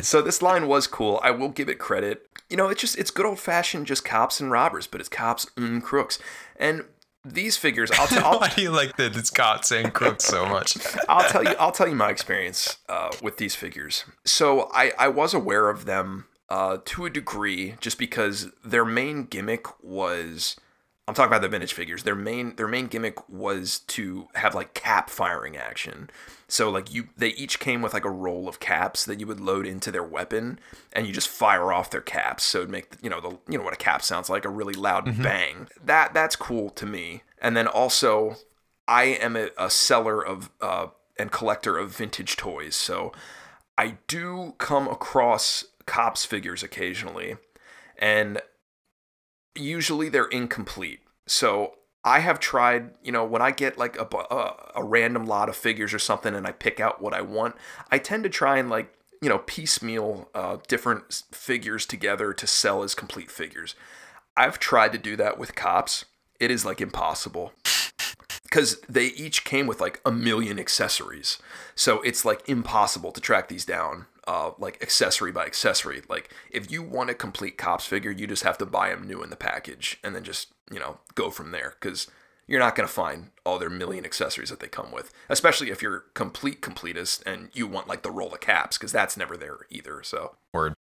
<laughs> so this line was cool. I will give it credit. You know, it's just it's good old fashioned just cops and robbers, but it's cops and crooks. And these figures, I'll tell. <laughs> Why do you like that It's cops and crooks so much? <laughs> I'll tell you. I'll tell you my experience uh, with these figures. So I I was aware of them uh, to a degree, just because their main gimmick was. I'm talking about the vintage figures. Their main their main gimmick was to have like cap firing action. So like you they each came with like a roll of caps that you would load into their weapon and you just fire off their caps. So it'd make you know the you know what a cap sounds like, a really loud bang. That that's cool to me. And then also I am a, a seller of uh, and collector of vintage toys, so I do come across cops figures occasionally, and usually they're incomplete. So I have tried, you know, when I get like a, a, a random lot of figures or something, and I pick out what I want, I tend to try and like you know piecemeal uh, different figures together to sell as complete figures. I've tried to do that with cops. It is like impossible because they each came with like a million accessories. So it's like impossible to track these down, uh, like accessory by accessory. Like if you want a complete cops figure, you just have to buy them new in the package and then just you know go from there because you're not gonna find all their million accessories that they come with. Especially if you're complete completist and you want like the roll of caps because that's never there either. So Word.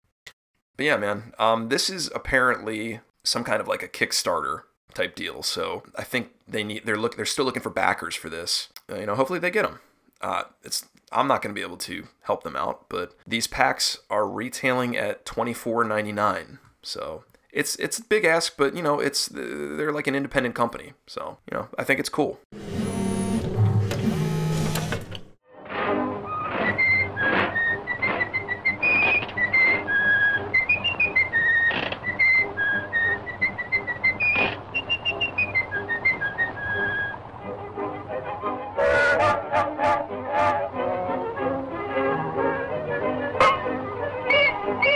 but yeah, man, um, this is apparently some kind of like a Kickstarter type deal. So I think they need they're look they're still looking for backers for this. Uh, you know, hopefully they get them. uh, it's I'm not going to be able to help them out, but these packs are retailing at twenty four ninety nine. So it's it's a big ask, but you know it's they're like an independent company, so you know I think it's cool.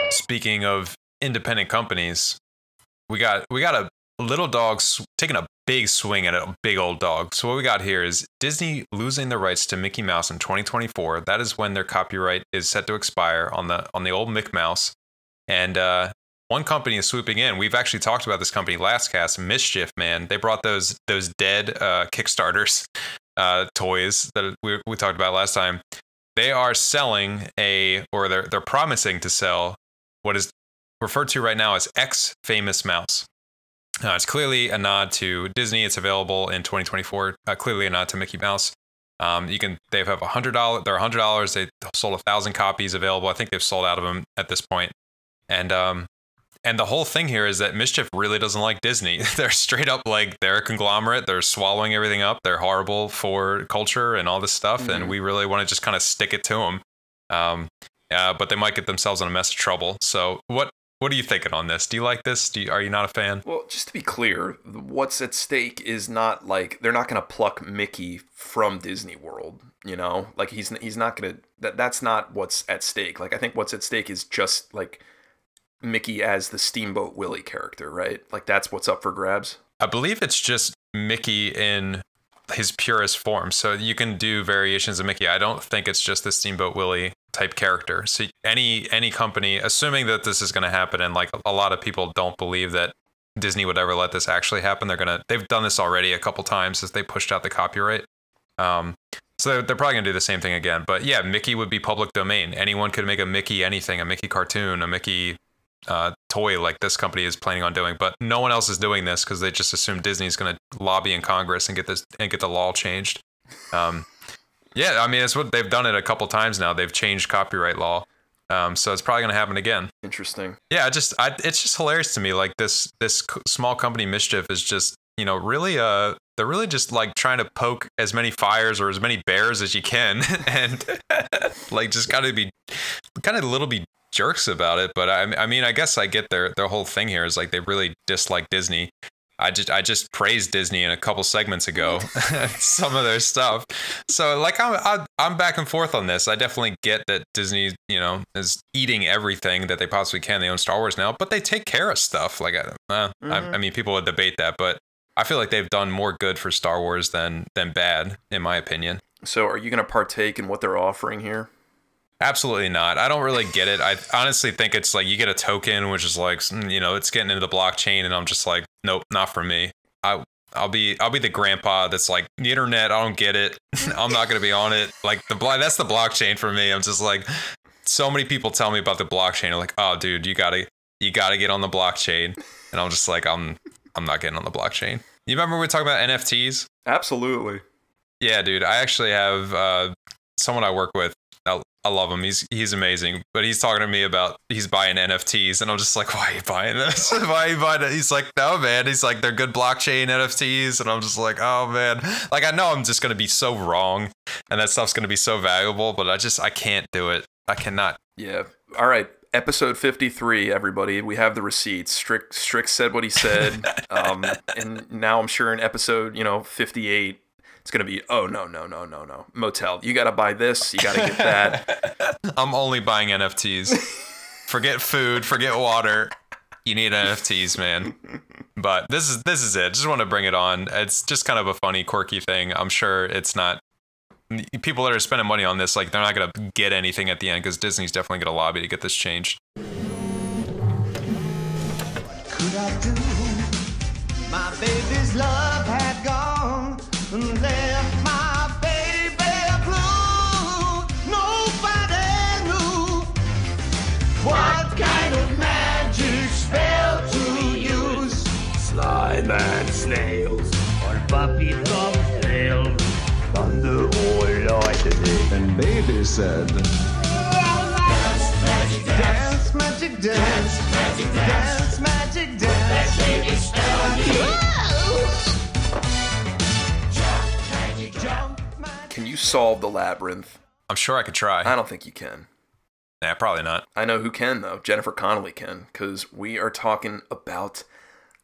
Speaking of independent companies, we got we got a little dog sw- taking a big swing at a big old dog. So what we got here is Disney losing the rights to Mickey Mouse in 2024. That is when their copyright is set to expire on the on the old Mick Mouse. And uh, one company is swooping in. We've actually talked about this company last cast, Mischief. Man, they brought those those dead uh, Kickstarters <laughs> uh, toys that we we talked about last time. They are selling a, or they're they're promising to sell what is referred to right now as X Famous Mouse. Uh, it's clearly a nod to Disney. It's available in 2024. Uh, clearly a nod to Mickey Mouse. Um, you can they have a hundred dollar. They're a hundred dollars. They sold a thousand copies available. I think they've sold out of them at this point. And um, and the whole thing here is that Mischief really doesn't like Disney. <laughs> they're straight up like they're a conglomerate. They're swallowing everything up. They're horrible for culture and all this stuff. Mm-hmm. And we really want to just kind of stick it to them. Um, uh, but they might get themselves in a mess of trouble. So what what are you thinking on this? Do you like this? Do you, are you not a fan? Well, just to be clear, what's at stake is not like they're not going to pluck Mickey from Disney World. You know, like he's he's not going to. That that's not what's at stake. Like I think what's at stake is just like Mickey as the Steamboat Willie character, right? Like that's what's up for grabs. I believe it's just Mickey in his purest form. So you can do variations of Mickey. I don't think it's just the Steamboat Willie type character. So any any company, assuming that this is going to happen, and like a lot of people don't believe that Disney would ever let this actually happen, they're gonna they've done this already a couple times as they pushed out the copyright. Um, so they're, they're probably gonna do the same thing again. But yeah, Mickey would be public domain. Anyone could make a Mickey anything, a Mickey cartoon, a Mickey uh, toy like this company is planning on doing, but no one else is doing this because they just assume Disney's going to lobby in Congress and get this and get the law changed. Um, yeah, I mean it's what they've done it a couple times now. They've changed copyright law, um, so it's probably going to happen again. Interesting. Yeah, I just I, it's just hilarious to me. Like this this small company mischief is just you know really uh they're really just like trying to poke as many fires or as many bears as you can <laughs> and <laughs> like just got to be kind of a little be jerks about it but I, I mean i guess i get their their whole thing here is like they really dislike disney i just i just praised disney in a couple segments ago <laughs> some of their stuff. So like I'm, I'm i'm back and forth on this. I definitely get that disney you know is eating everything that they possibly can. They own star wars now but they take care of stuff. Like uh, I, I mean people would debate that but i feel like they've done more good for star wars than than bad in my opinion. So, are you going to partake in what they're offering here? Absolutely not. I don't really get it. I honestly think it's like you get a token, which is like mm, you know it's getting into the blockchain, and I'm just like, nope, not for me. I I'll be I'll be the grandpa that's like the internet. I don't get it. <laughs> I'm not gonna be on it. Like the that's the blockchain for me. I'm just like, so many people tell me about the blockchain. I'm like, oh dude, you gotta you gotta get on the blockchain, and I'm just like, I'm I'm not getting on the blockchain. You remember we were talking about NFTs? Absolutely. Yeah, dude. I actually have uh, someone I work with. I, love him. He's he's amazing. But he's talking to me about he's buying NFTs, and I'm just like, <laughs> why are you buying this? <laughs> why are you buying it? He's like, no, man. He's like, they're good blockchain NFTs, and I'm just like, oh man. Like I know I'm just gonna be so wrong, and that stuff's gonna be so valuable, but I just I can't do it. I cannot. Yeah. All right. Episode 53, everybody. We have the receipts. Strick Strick said what he said. <laughs> um, and now I'm sure in episode, you know, 58, it's to be, oh, no, no, no, no, no. Motel. You got to buy this. You got to get that. <laughs> I'm only buying NFTs. forget food. Forget water. You need NFTs, man. But this is this is it. Just want to bring it on. It's just kind of a funny, quirky thing. I'm sure it's not people that are spending money on this. Like they're not gonna get anything at the end because Disney's definitely gonna lobby to get this changed. Baby said, Dance, magic dance, magic dance, magic dance. Can you solve the labyrinth? I'm sure I could try. I don't think you can. Nah, probably not. I know who can though. Jennifer Connelly can, because we are talking about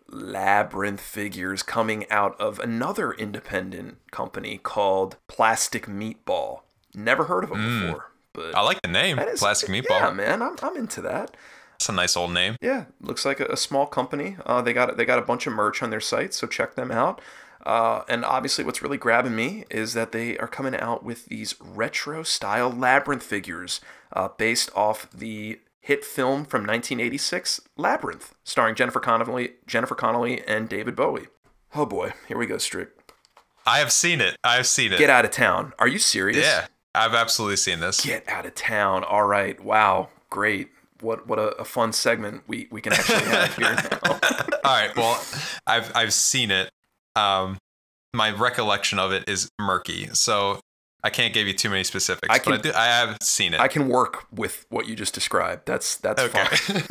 labyrinth figures coming out of another independent company called Plastic Meatball. Never heard of them before, but I like the name, is- Plastic Meatball. Yeah, man, I'm, I'm into that. It's a nice old name. Yeah, looks like a, a small company. Uh, they got they got a bunch of merch on their site, so check them out. Uh, and obviously, what's really grabbing me is that they are coming out with these retro style labyrinth figures uh, based off the hit film from 1986, Labyrinth, starring Jennifer Connelly, Jennifer Connelly, and David Bowie. Oh boy, here we go, Strick. I have seen it. I have seen it. Get out of town. Are you serious? Yeah, I've absolutely seen this. Get out of town. All right. Wow. Great. What what a, a fun segment we, we can actually have here <laughs> now. All right. Well, I've I've seen it. Um, my recollection of it is murky, so I can't give you too many specifics. I but I, can- do, I have seen it. I can work with what you just described. That's that's Okay. fine.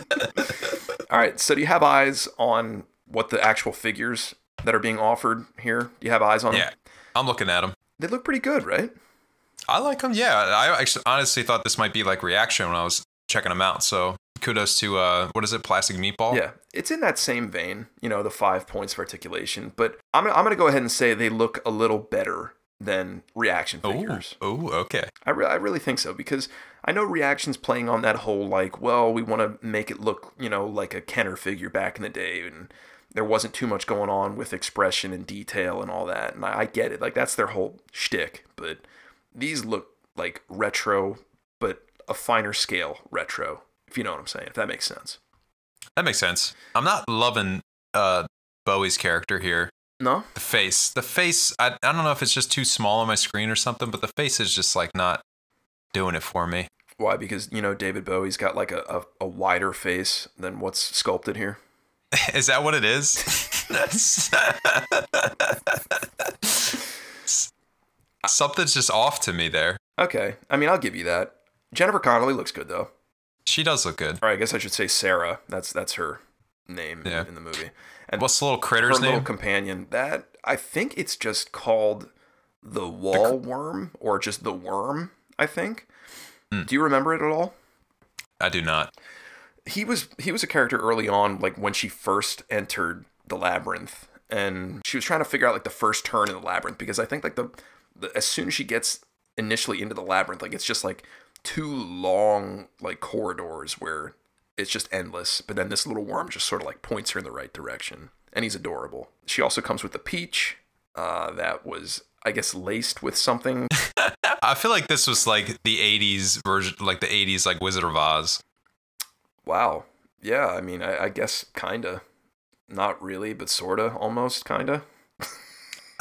<laughs> All right. So do you have eyes on what the actual figures that are being offered here? Do you have eyes on yeah, them? I'm looking at them. They look pretty good, right? I like them. Yeah, I actually honestly thought this might be like ReAction when I was checking them out. So kudos to uh, what is it, Plastic Meatball? Yeah, it's in that same vein, you know, the five points of articulation. But I'm I'm gonna go ahead and say they look a little better than ReAction figures. Oh, okay. I, re- I really think so because I know ReAction's playing on that whole like, well, we want to make it look, you know, like a Kenner figure back in the day, and there wasn't too much going on with expression and detail and all that. And I, I get it, like that's their whole shtick. But these look like retro, but a finer scale retro, if you know what I'm saying, if that makes sense. That makes sense. I'm not loving uh, Bowie's character here. No, The face, the face. I, I don't know if it's just too small on my screen or something, but the face is just like not doing it for me. why? Because you know David Bowie's got like a, a, a wider face than what's sculpted here. <laughs> Is that what it is? <laughs> <laughs> Something's just off to me there. Okay, I mean I'll give you that. Jennifer Connelly looks good though. She does look good. Or I guess I should say Sarah. That's that's her name in- Yeah. in the movie. And What's the little critter's her little name? companion? That I think it's just called the wall worm or just the worm. I think. Hmm. Do you remember it at all? I do not. He was he was a character early on, like when she first entered the labyrinth, and she was trying to figure out like the first turn in the labyrinth because I think like the, the as soon as she gets initially into the labyrinth, like it's just like two long like corridors where it's just endless. But then this little worm just sort of like points her in the right direction, and he's adorable. She also comes with the peach uh, that was I guess laced with something. <laughs> I feel like this was like the 80s version, like the 80s, like Wizard of Oz. wow. Yeah, I mean, I, I guess kinda, not really, but sorta, almost kinda.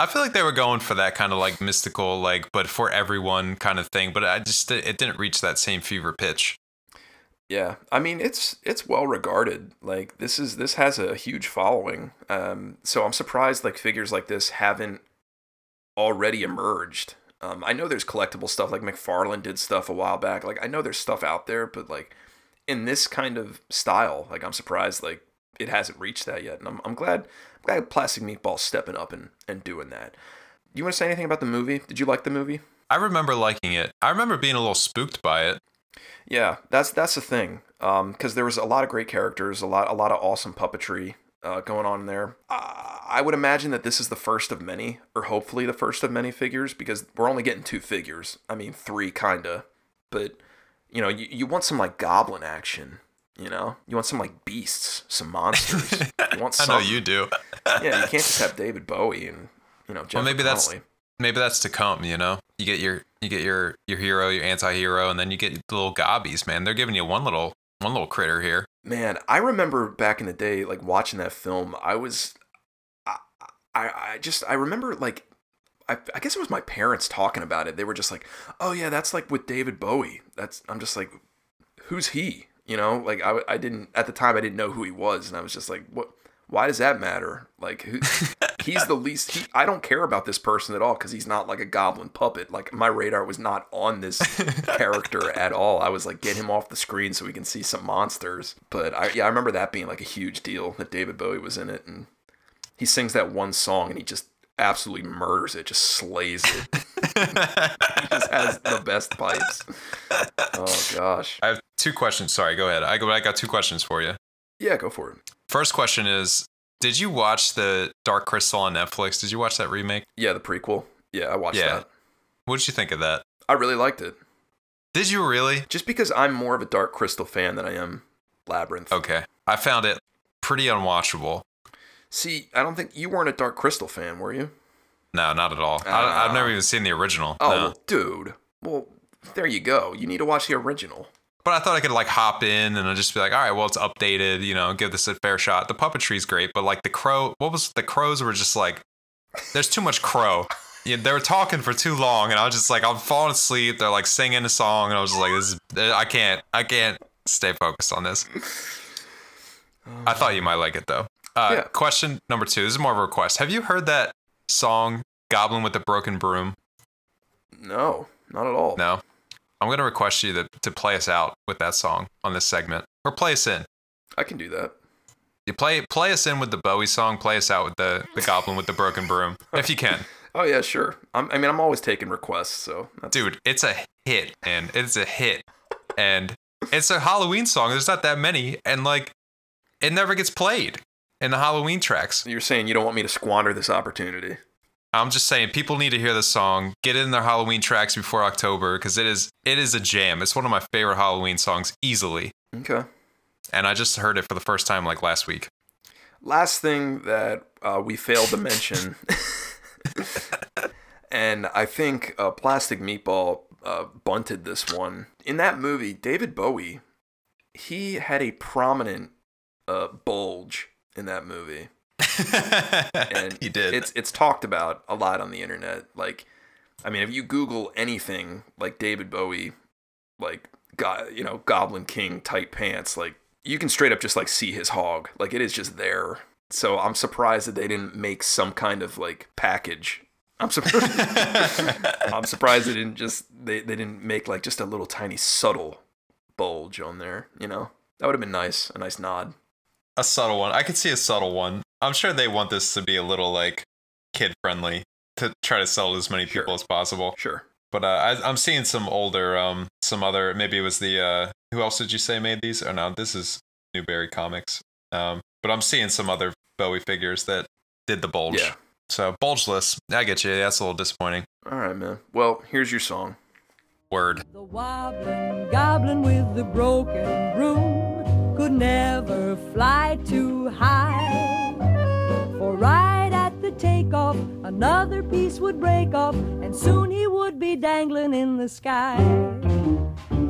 I feel like they were going for that kind of like mystical, like, but for everyone kind of thing. But I just, it didn't reach that same fever pitch. Yeah, I mean it's it's well regarded. Like this is this has a huge following. Um, so I'm surprised like figures like this haven't already emerged. Um, I know there's collectible stuff like McFarlane did stuff a while back. Like I know there's stuff out there, but like in this kind of style, like I'm surprised like it hasn't reached that yet. And I'm I'm glad I'm Plastic Meatball stepping up and and doing that. You want to say anything about the movie? Did you like the movie? I remember liking it. I remember being a little spooked by it. Yeah, that's that's the thing. Because there was a lot of great characters, a lot a lot of awesome puppetry uh, going on there. Uh, I would imagine that this is the first of many, or hopefully the first of many figures, because we're only getting two figures. I mean, three kinda, but you know, you, you want some like goblin action. You know, you want some like beasts, some monsters. You want <laughs> I know you do. yeah, you can't just have <laughs> David Bowie and you know Jennifer well, maybe that's maybe that's to come. You know, you get your you get your your hero, your anti-hero, and then you get the little gobbies. Man, they're giving you one little one little critter here. Man, I remember back in the day, like watching that film. I was, I, I, I just, I remember like, I, I guess it was my parents talking about it. They were just like, "Oh yeah, that's like with David Bowie." That's, I'm just like, who's he? You know, like I, I didn't at the time I didn't know who he was, and I was just like, what? Why does that matter? Like, who, <laughs> he's the least. He, I don't care about this person at all because he's not like a goblin puppet. Like my radar was not on this <laughs> character at all. I was like, get him off the screen so we can see some monsters. But I, yeah, I remember that being like a huge deal that David Bowie was in it, and he sings that one song and he just absolutely murders it, just slays it. He just has the best pipes. Oh gosh. I have two questions. Sorry, go ahead. I go. I got two questions for you. Yeah, go for it. First question is: Did you watch the Dark Crystal on Netflix? Did you watch that remake? Yeah, the prequel. Yeah, I watched Yeah. that. What did you think of that? I really liked it. Did you really? Just because I'm more of a Dark Crystal fan than I am Labyrinth. Okay, I found it pretty unwatchable. See, I don't think you weren't a Dark Crystal fan, were you? No, not at all. I, I've never even seen the original. Oh, no. well, dude. Well, there you go. You need to watch the original. But I thought I could like hop in and I'd just be like, all right, well, it's updated, you know, give this a fair shot. The puppetry's great, but like the crow, what was the crows were just like, there's too much crow. Yeah, they were talking for too long, and I was just like, I'm falling asleep. They're like singing a song, and I was just like, this is, I can't, I can't stay focused on this. I thought you might like it though. Uh, Yeah. Question number two. This is more of a request. Have you heard that song, "Goblin with the Broken Broom"? No, not at all. No. I'm gonna request you to, to play us out with that song on this segment, or play us in. I can do that. You play play us in with the Bowie song. Play us out with the the Goblin with the Broken Broom, if you can. <laughs> Oh yeah, sure. I'm, I mean, I'm always taking requests, so that's, Dude, it's a hit, and it's a hit, and it's a Halloween song. There's not that many, and like, it never gets played in the Halloween tracks. you're saying you don't want me to squander this opportunity. I'm just saying, people need to hear this song. Get it in their Halloween tracks before October, because it is it is a jam. It's one of my favorite Halloween songs, easily. Okay. And I just heard it for the first time like last week. Last thing that uh, we failed to mention, <laughs> <laughs> and I think uh, Plastic Meatball uh, bunted this one. In that movie, David Bowie, he had a prominent uh, bulge in that movie. <laughs> and he did. It's it's talked about a lot on the internet. Like, I mean, if you Google anything like David Bowie, like go, you know Goblin King tight pants, like you can straight up just like see his hog. Like it is just there. So I'm surprised that they didn't make some kind of like package. I'm surprised. <laughs> I'm surprised they didn't just they, they didn't make like just a little tiny subtle bulge on there. You know that would have been nice. A nice nod. A subtle one. I could see a subtle one. I'm sure they want this to be a little like kid friendly to try to sell to as many people as possible. Sure. But uh, I, I'm seeing some older, um, some other. Maybe it was the. Uh, who else did you say made these? Or no, this is Newbury Comics. Um, but I'm seeing some other Bowie figures that did the bulge. Yeah. So bulgeless. I get you. That's a little disappointing. All right, man. Well, here's your song. Word. The wobbling goblin with the broken broom could never fly too high. For right at the takeoff, another piece would break off, and soon he would be dangling in the sky.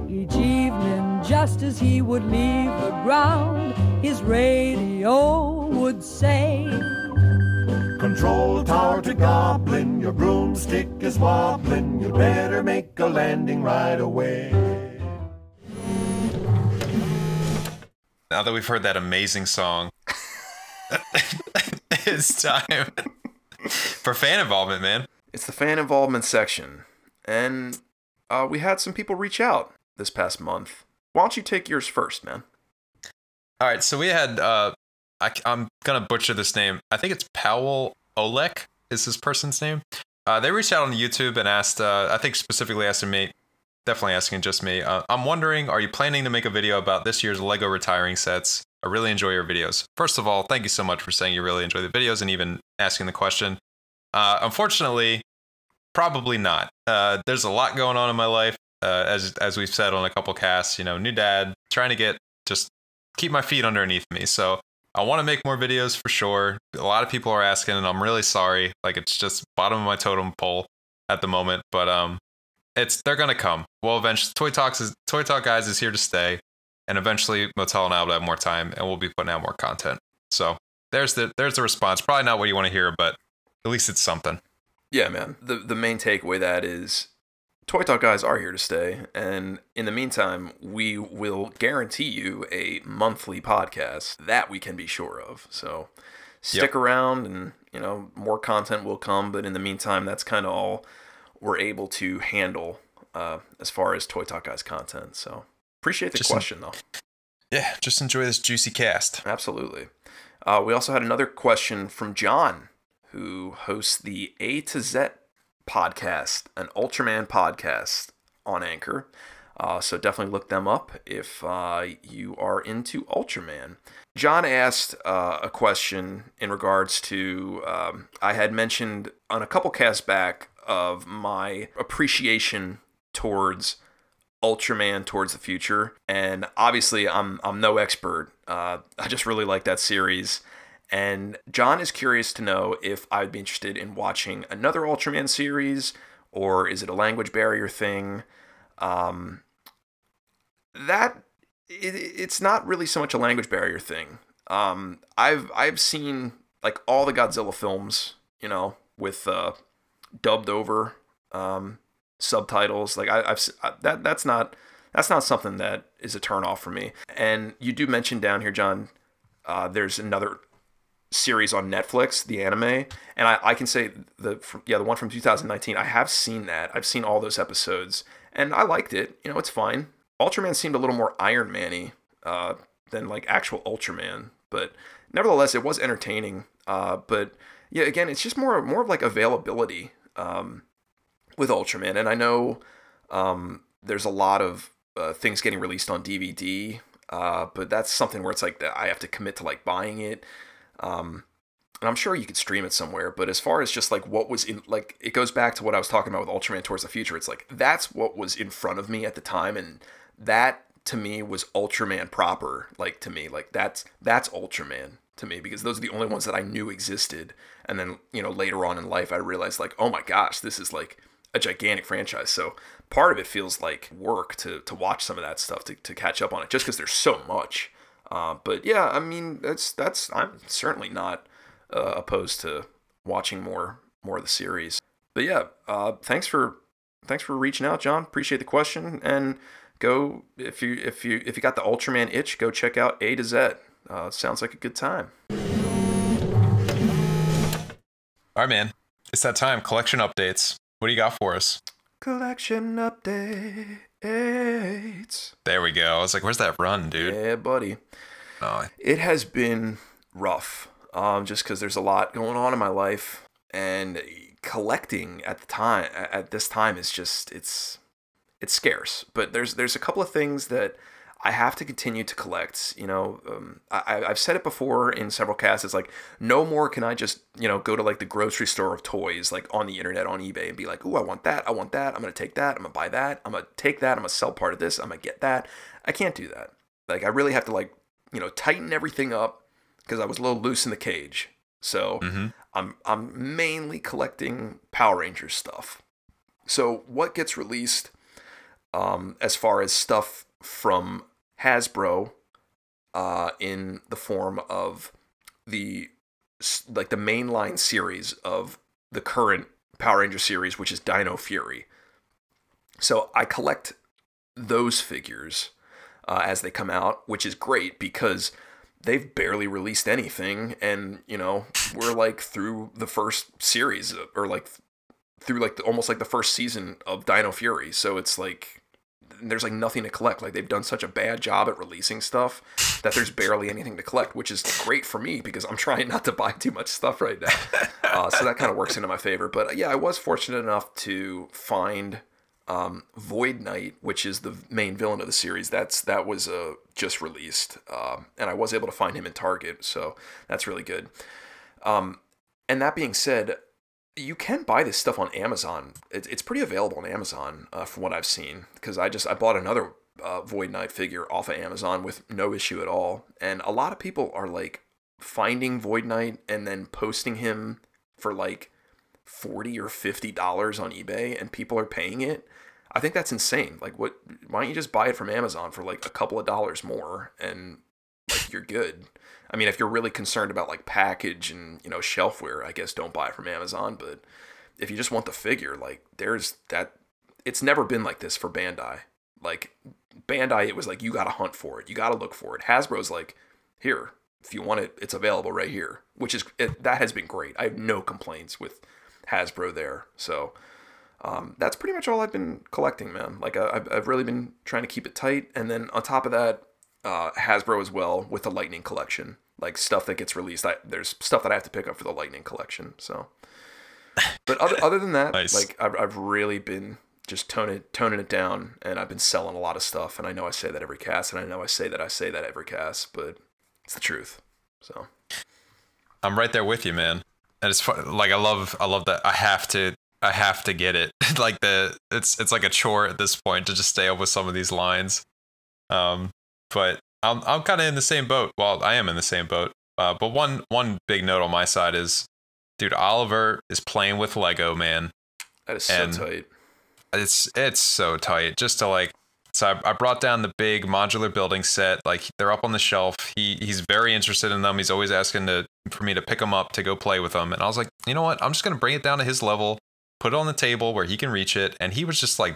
Each evening, just as he would leave the ground, his radio would say. Control tower to Goblin, your broomstick is wobbling. you'd better make a landing right away. Now that we've heard that amazing song, <laughs> it's time for fan involvement, man. It's the fan involvement section, and uh, we had some people reach out this past month. Why don't you take yours first, man? All right, so we had uh I, am gonna butcher this name. I think it's Powell Olek is this person's name. Uh, they reached out on YouTube and asked. Uh, I think specifically asking me, definitely asking just me. Uh, I'm wondering, are you planning to make a video about this year's Lego retiring sets? I really enjoy your videos. First of all, thank you so much for saying you really enjoy the videos and even asking the question. Uh, unfortunately, probably not. Uh, there's a lot going on in my life, uh, as as we've said on a couple casts. You know, new dad, trying to get just keep my feet underneath me. So I want to make more videos for sure. A lot of people are asking, and I'm really sorry. Like it's just bottom of my totem pole at the moment, but um, it's they're gonna come. Well, eventually, Toy Talks is Toy Talk guys is here to stay, and eventually Motel and I will have more time, and we'll be putting out more content. So there's the there's the response. Probably not what you want to hear, but at least it's something. Yeah, man. The the main takeaway that is Toy Talk guys are here to stay, and in the meantime, we will guarantee you a monthly podcast that we can be sure of. So stick Yep. around and you know more content will come. But in the meantime, that's kind of all we're able to handle uh, as far as Toy Talk Guys content. So appreciate the Just en- question though. Yeah, just enjoy this juicy cast. Absolutely. Uh, we also had another question from John, who hosts the A to Z podcast, an Ultraman podcast on Anchor. Uh, so definitely look them up if uh, you are into Ultraman. John asked uh, a question in regards to um, I had mentioned on a couple casts back of my appreciation towards Ultraman towards the future, and obviously I'm I'm no expert. Uh, I just really like that series, and John is curious to know if I'd be interested in watching another Ultraman series, or is it a language barrier thing? Um, that it, it's not really so much a language barrier thing. Um, I've I've seen like all the Godzilla films, you know, with uh, dubbed over um, subtitles. Like I, uh, that that's not that's not something that is a turnoff for me. And you do mention down here, John. Uh, there's another series on Netflix, the anime, and I, I can say the yeah the one from 2019. I have seen that. I've seen all those episodes, and I liked it. You know, it's fine. Ultraman seemed a little more Iron Man-y uh, than like actual Ultraman, but nevertheless, it was entertaining. Uh, but yeah, again, it's just more more of like availability um, with Ultraman, and I know um, there's a lot of uh, things getting released on DVD, uh, but that's something where it's like that I have to commit to like buying it. Um, and I'm sure you could stream it somewhere, but as far as just like what was in, like, it goes back to what I was talking about with Ultraman Towards the Future. It's like that's what was in front of me at the time, and that to me was Ultraman proper. Like to me, like that's that's Ultraman to me because those are the only ones that I knew existed. And then you know later on in life, I realized like, oh my gosh, this is like a gigantic franchise. So part of it feels like work to to watch some of that stuff to, to catch up on it, just because there's so much. Uh, but yeah, I mean that's that's I'm certainly not uh, opposed to watching more more of the series. But yeah, uh, thanks for thanks for reaching out, John. Appreciate the question and go if you if you if you got the Ultraman itch, go check out A to Z. Uh, sounds like a good time. All right, man. It's that time. Collection updates. What do you got for us? Collection updates. There we go. I was like, where's that run, dude? Yeah, buddy. No, It has been rough, um, just because there's a lot going on in my life, and collecting at the time at this time is just it's it's scarce. But there's there's a couple of things that I have to continue to collect. You know, um, I, I've said it before in several casts. It's like no more can I just you know go to like the grocery store of toys, like on the internet on eBay, and be like, oh, I want that, I want that, I'm gonna take that, I'm gonna buy that, I'm gonna take that, I'm gonna sell part of this, I'm gonna get that. I can't do that. Like I really have to like you know tighten everything up because I was a little loose in the cage. So I'm I'm mainly collecting Power Rangers stuff. So what gets released um, as far as stuff from Hasbro uh, in the form of the like the mainline series of the current Power Ranger series, which is Dino Fury. So I collect those figures uh, as they come out, which is great because they've barely released anything, and you know we're like through the first series or like through like the, almost like the first season of Dino Fury. So it's like there's like nothing to collect. Like they've done such a bad job at releasing stuff that there's barely anything to collect, which is great for me because I'm trying not to buy too much stuff right now. <laughs> Uh, so that kind of works into my favor. But uh, yeah, I was fortunate enough to find um, Void Knight, which is the main villain of the series. That's that was uh, just released, um, and I was able to find him in Target, so that's really good. Um, and that being said, you can buy this stuff on Amazon. It's it's pretty available on Amazon uh, from what I've seen. Because I just I bought another uh, Void Knight figure off of Amazon with no issue at all, and a lot of people are like finding Void Knight and then posting him for like forty or fifty dollars on eBay, and people are paying it. I think that's insane. Like, what? Why don't you just buy it from Amazon for like a couple of dollars more, and like you're good. I mean, if you're really concerned about like package and you know shelfware, I guess don't buy it from Amazon. But if you just want the figure, like there's that. It's never been like this for Bandai. Like Bandai, it was like you got to hunt for it, you got to look for it. Hasbro's like, here, if you want it, it's available right here. Which is it, that has been great. I have no complaints with Hasbro there. So um, that's pretty much all I've been collecting, man. Like I, I've, I've really been trying to keep it tight, and then on top of that, uh, Hasbro as well with the Lightning collection, like stuff that gets released. I, there's stuff that I have to pick up for the Lightning collection. So, but other other than that, <laughs> Nice. like I've, I've really been just toning toning it down, and I've been selling a lot of stuff. And I know I say that every cast, and I know I say that I say that every cast, but it's the truth. So I'm right there with you, man. And it's fun. Like I love, I love that. I have to, I have to get it. <laughs> like the, it's, it's like a chore at this point to just stay up with some of these lines. Um, but I'm, I'm kind of in the same boat. Well, I am in the same boat. Uh, but one, one big note on my side is, dude, Oliver is playing with Lego, man. that is so tight. It's, it's so tight. Just to like, so I, I brought down the big modular building set. Like they're up on the shelf. He he's very interested in them. He's always asking to for me to pick them up to go play with them. And I was like, you know what? I'm just gonna bring it down to his level, put it on the table where he can reach it. And he was just like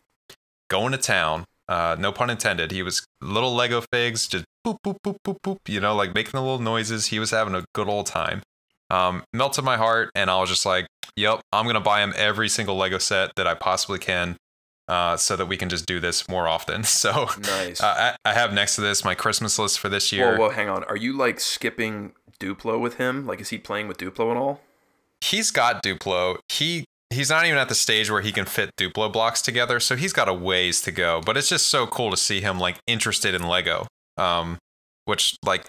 going to town. Uh, no pun intended. He was little Lego figs, just boop boop boop boop boop. You know, like making the little noises. He was having a good old time. Um, melted my heart, and I was just like, "Yep, I'm gonna buy him every single Lego set that I possibly can." Uh, so that we can just do this more often. <laughs> So Nice. uh, I, I have next to this my Christmas list for this year. Whoa, whoa, hang on. Are you like skipping Duplo with him? Like, is he playing with Duplo at all? He's got Duplo. He he's not even at the stage where he can fit Duplo blocks together, so he's got a ways to go. But it's just so cool to see him like interested in Lego. Um, which like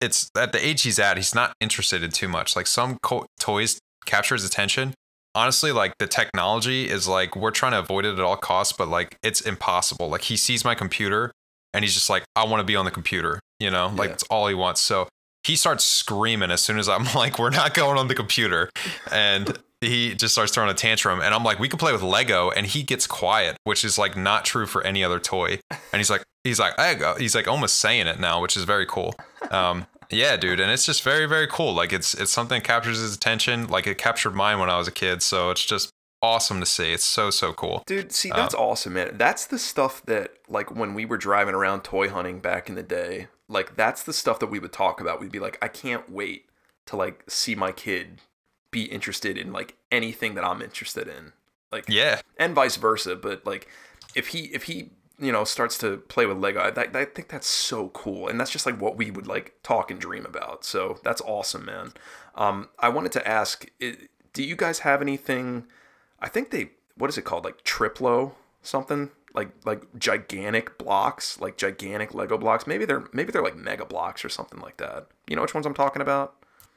it's at the age he's at, he's not interested in too much. Like some co- toys capture his attention. Honestly, like the technology is like we're trying to avoid it at all costs, but like it's impossible. Like he sees my computer and he's just like, I want to be on the computer, you know, like Yeah. that's all he wants. So he starts screaming as soon as I'm <laughs> like, we're not going on the computer. And he just starts throwing a tantrum. And I'm like, we can play with Lego. And he gets quiet, which is like not true for any other toy. And he's like, he's like, I go. He's like almost saying it now, which is very cool. Um, yeah, dude. And it's just very, very cool. Like it's, it's something that captures his attention. Like it captured mine when I was a kid. So it's just awesome to see. It's so, so cool. Dude, see, Uh, that's awesome, man. That's the stuff that, like, when we were driving around toy hunting back in the day, like, that's the stuff that we would talk about. We'd be like, I can't wait to, like, see my kid be interested in, like, anything that I'm interested in. Like, Yeah. and vice versa. But, like, if he, if he, you know, starts to play with Lego, I, I think that's so cool. And that's just, like, what we would, like, talk and dream about. So that's awesome, man. Um, I wanted to ask, do you guys have anything? I think they what is it called like triplo something like like gigantic blocks like gigantic Lego blocks. Maybe they're maybe they're like Mega Bloks or something like that. You know which ones I'm talking about?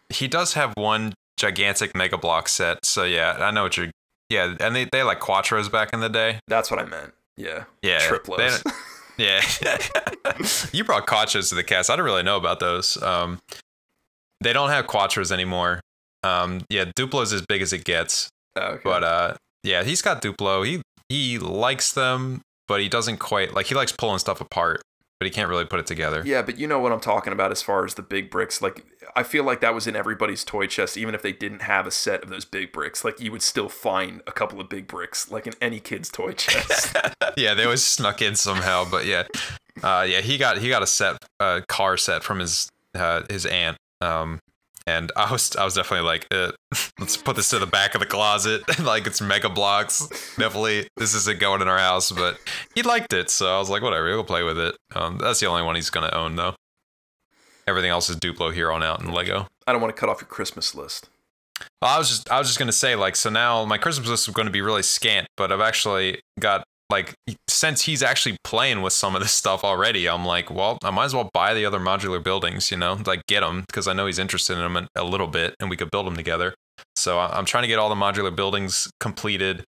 he does have one gigantic mega block set. So yeah, I know what you're. Yeah, and they they like Quatros back in the day. That's what I meant. Yeah. Yeah, Triplos. they- <laughs> yeah, you brought Quatros to the cast. I don't really know about those. Um, they don't have Quatros anymore. Um, yeah, Duplo's as big as it gets. Okay. But uh, yeah, he's got Duplo. He he likes them, but he doesn't quite like. He likes pulling stuff apart, but he can't really put it together. Yeah, but you know what I'm talking about as far as the big bricks. Like, I feel like that was in everybody's toy chest, even if they didn't have a set of those big bricks. Like, you would still find a couple of big bricks, like in any kid's toy <laughs> chest. yeah, they always snuck in somehow. But yeah, uh, yeah, he got he got a set, uh, car set from his uh, his aunt. Um, and I was I was definitely like, uh, <laughs> let's put this to the back of the closet. <laughs> like it's Mega Bloks. Definitely, this isn't going in our house. But he liked it, so I was like, whatever, he'll play with it. Um, that's the only one he's gonna own though. Everything else is Duplo here on out in Lego. I don't want to cut off your Christmas list. Well, I was just I was just gonna say like so now my Christmas list is going to be really scant, but I've actually got like since he's actually playing with some of this stuff already, I'm like, well, I might as well buy the other modular buildings, you know, like get them because I know he's interested in them a little bit, and we could build them together. So I'm trying to get all the modular buildings completed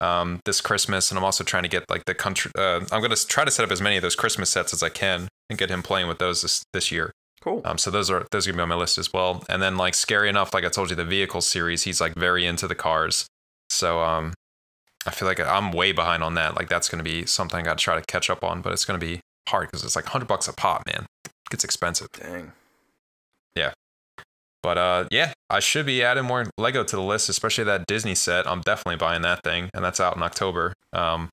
um, this Christmas, and I'm also trying to get like the country. Uh, I'm gonna try to set up as many of those Christmas sets as I can and get him playing with those this this year. Cool. Um, so those are those are gonna be on my list as well. And then like scary enough, like I told you, the vehicle series, he's like very into the cars. So um, I feel like I'm way behind on that. Like that's gonna be something I got to try to catch up on, but it's gonna be hard because it's like hundred bucks a pop, man. It gets expensive. Dang. Yeah. But uh, yeah, I should be adding more Lego to the list, especially that Disney set. I'm definitely buying that thing, and that's out in October. Um,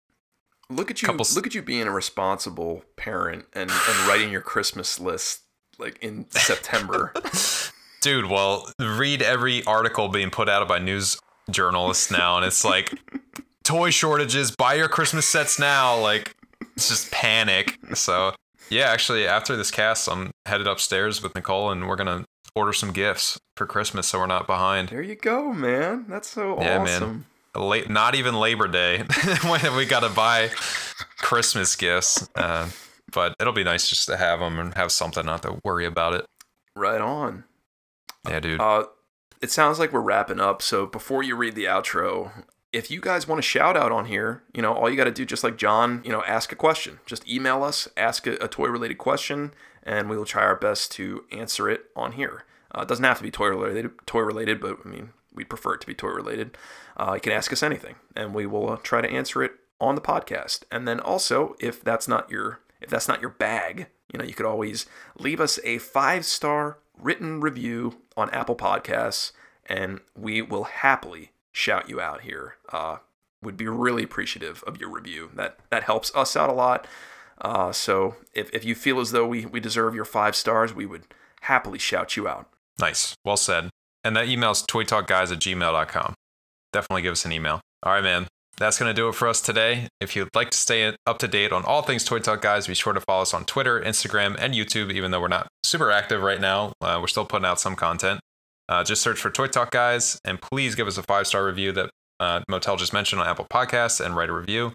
Look at you! Couple Look at you being a responsible parent and and <laughs> writing your Christmas list like in September. <laughs> Dude, well, read every article being put out by news journalists now, and it's like <laughs> toy shortages. Buy your Christmas sets now. Like it's just panic. So yeah, actually, after this cast, I'm headed upstairs with Nicole, and we're gonna order some gifts for Christmas, so we're not behind. there you go, man. That's so Yeah, awesome. man. Late, not even Labor Day <laughs> when we gotta buy Christmas gifts. Uh, but it'll be nice just to have them and have something not to worry about it. Right on. Yeah, dude. Uh, it sounds like we're wrapping up. So before you read the outro, if you guys want a shout out on here, you know, all you got to do, just like John, you know, ask a question. Just email us, ask a, a toy related question, and we will try our best to answer it on here. Uh, it doesn't have to be toy related, toy related, but I mean, we prefer it to be toy related. Uh, you can ask us anything, and we will uh, try to answer it on the podcast. And then also, if that's not your if that's not your bag, you know, you could always leave us a five star written review on Apple Podcasts, and we will happily shout you out here. Uh, would be really appreciative of your review. That that helps us out a lot. Uh, so if, if you feel as though we, we deserve your five stars, we would happily shout you out. Nice. Well said. And that email's toytalkguys at gmail.com. Definitely give us an email. All right, man. That's going to do it for us today. If you'd like to stay up to date on all things Toy Talk Guys, be sure to follow us on Twitter, Instagram, and YouTube, even though we're not super active right now. Uh, we're still putting out some content. Uh, just search for Toy Talk Guys, and please give us a five star review that uh, Motel just mentioned on Apple Podcasts and write a review.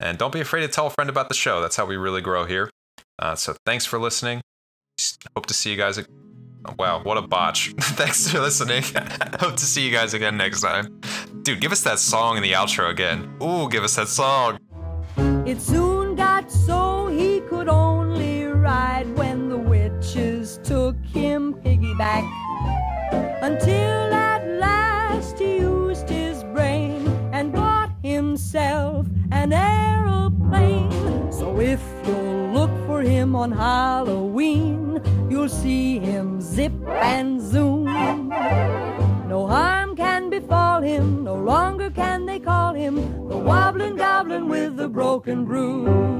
And don't be afraid to tell a friend about the show. That's how we really grow here. Uh, so thanks for listening. Hope to see you guys. Oh, wow, what a botch. <laughs> thanks for listening. <laughs> Hope to see you guys again next time. Dude, give us that song in the outro again. Ooh, give us that song. It soon got so he could only ride when the witches took him piggyback until at last he used his brain and bought himself an aeroplane. So if you'll look for him on Halloween, you'll see him zip and zoom. No harm can befall him, no longer can they call him the wobbling goblin with the broken broom.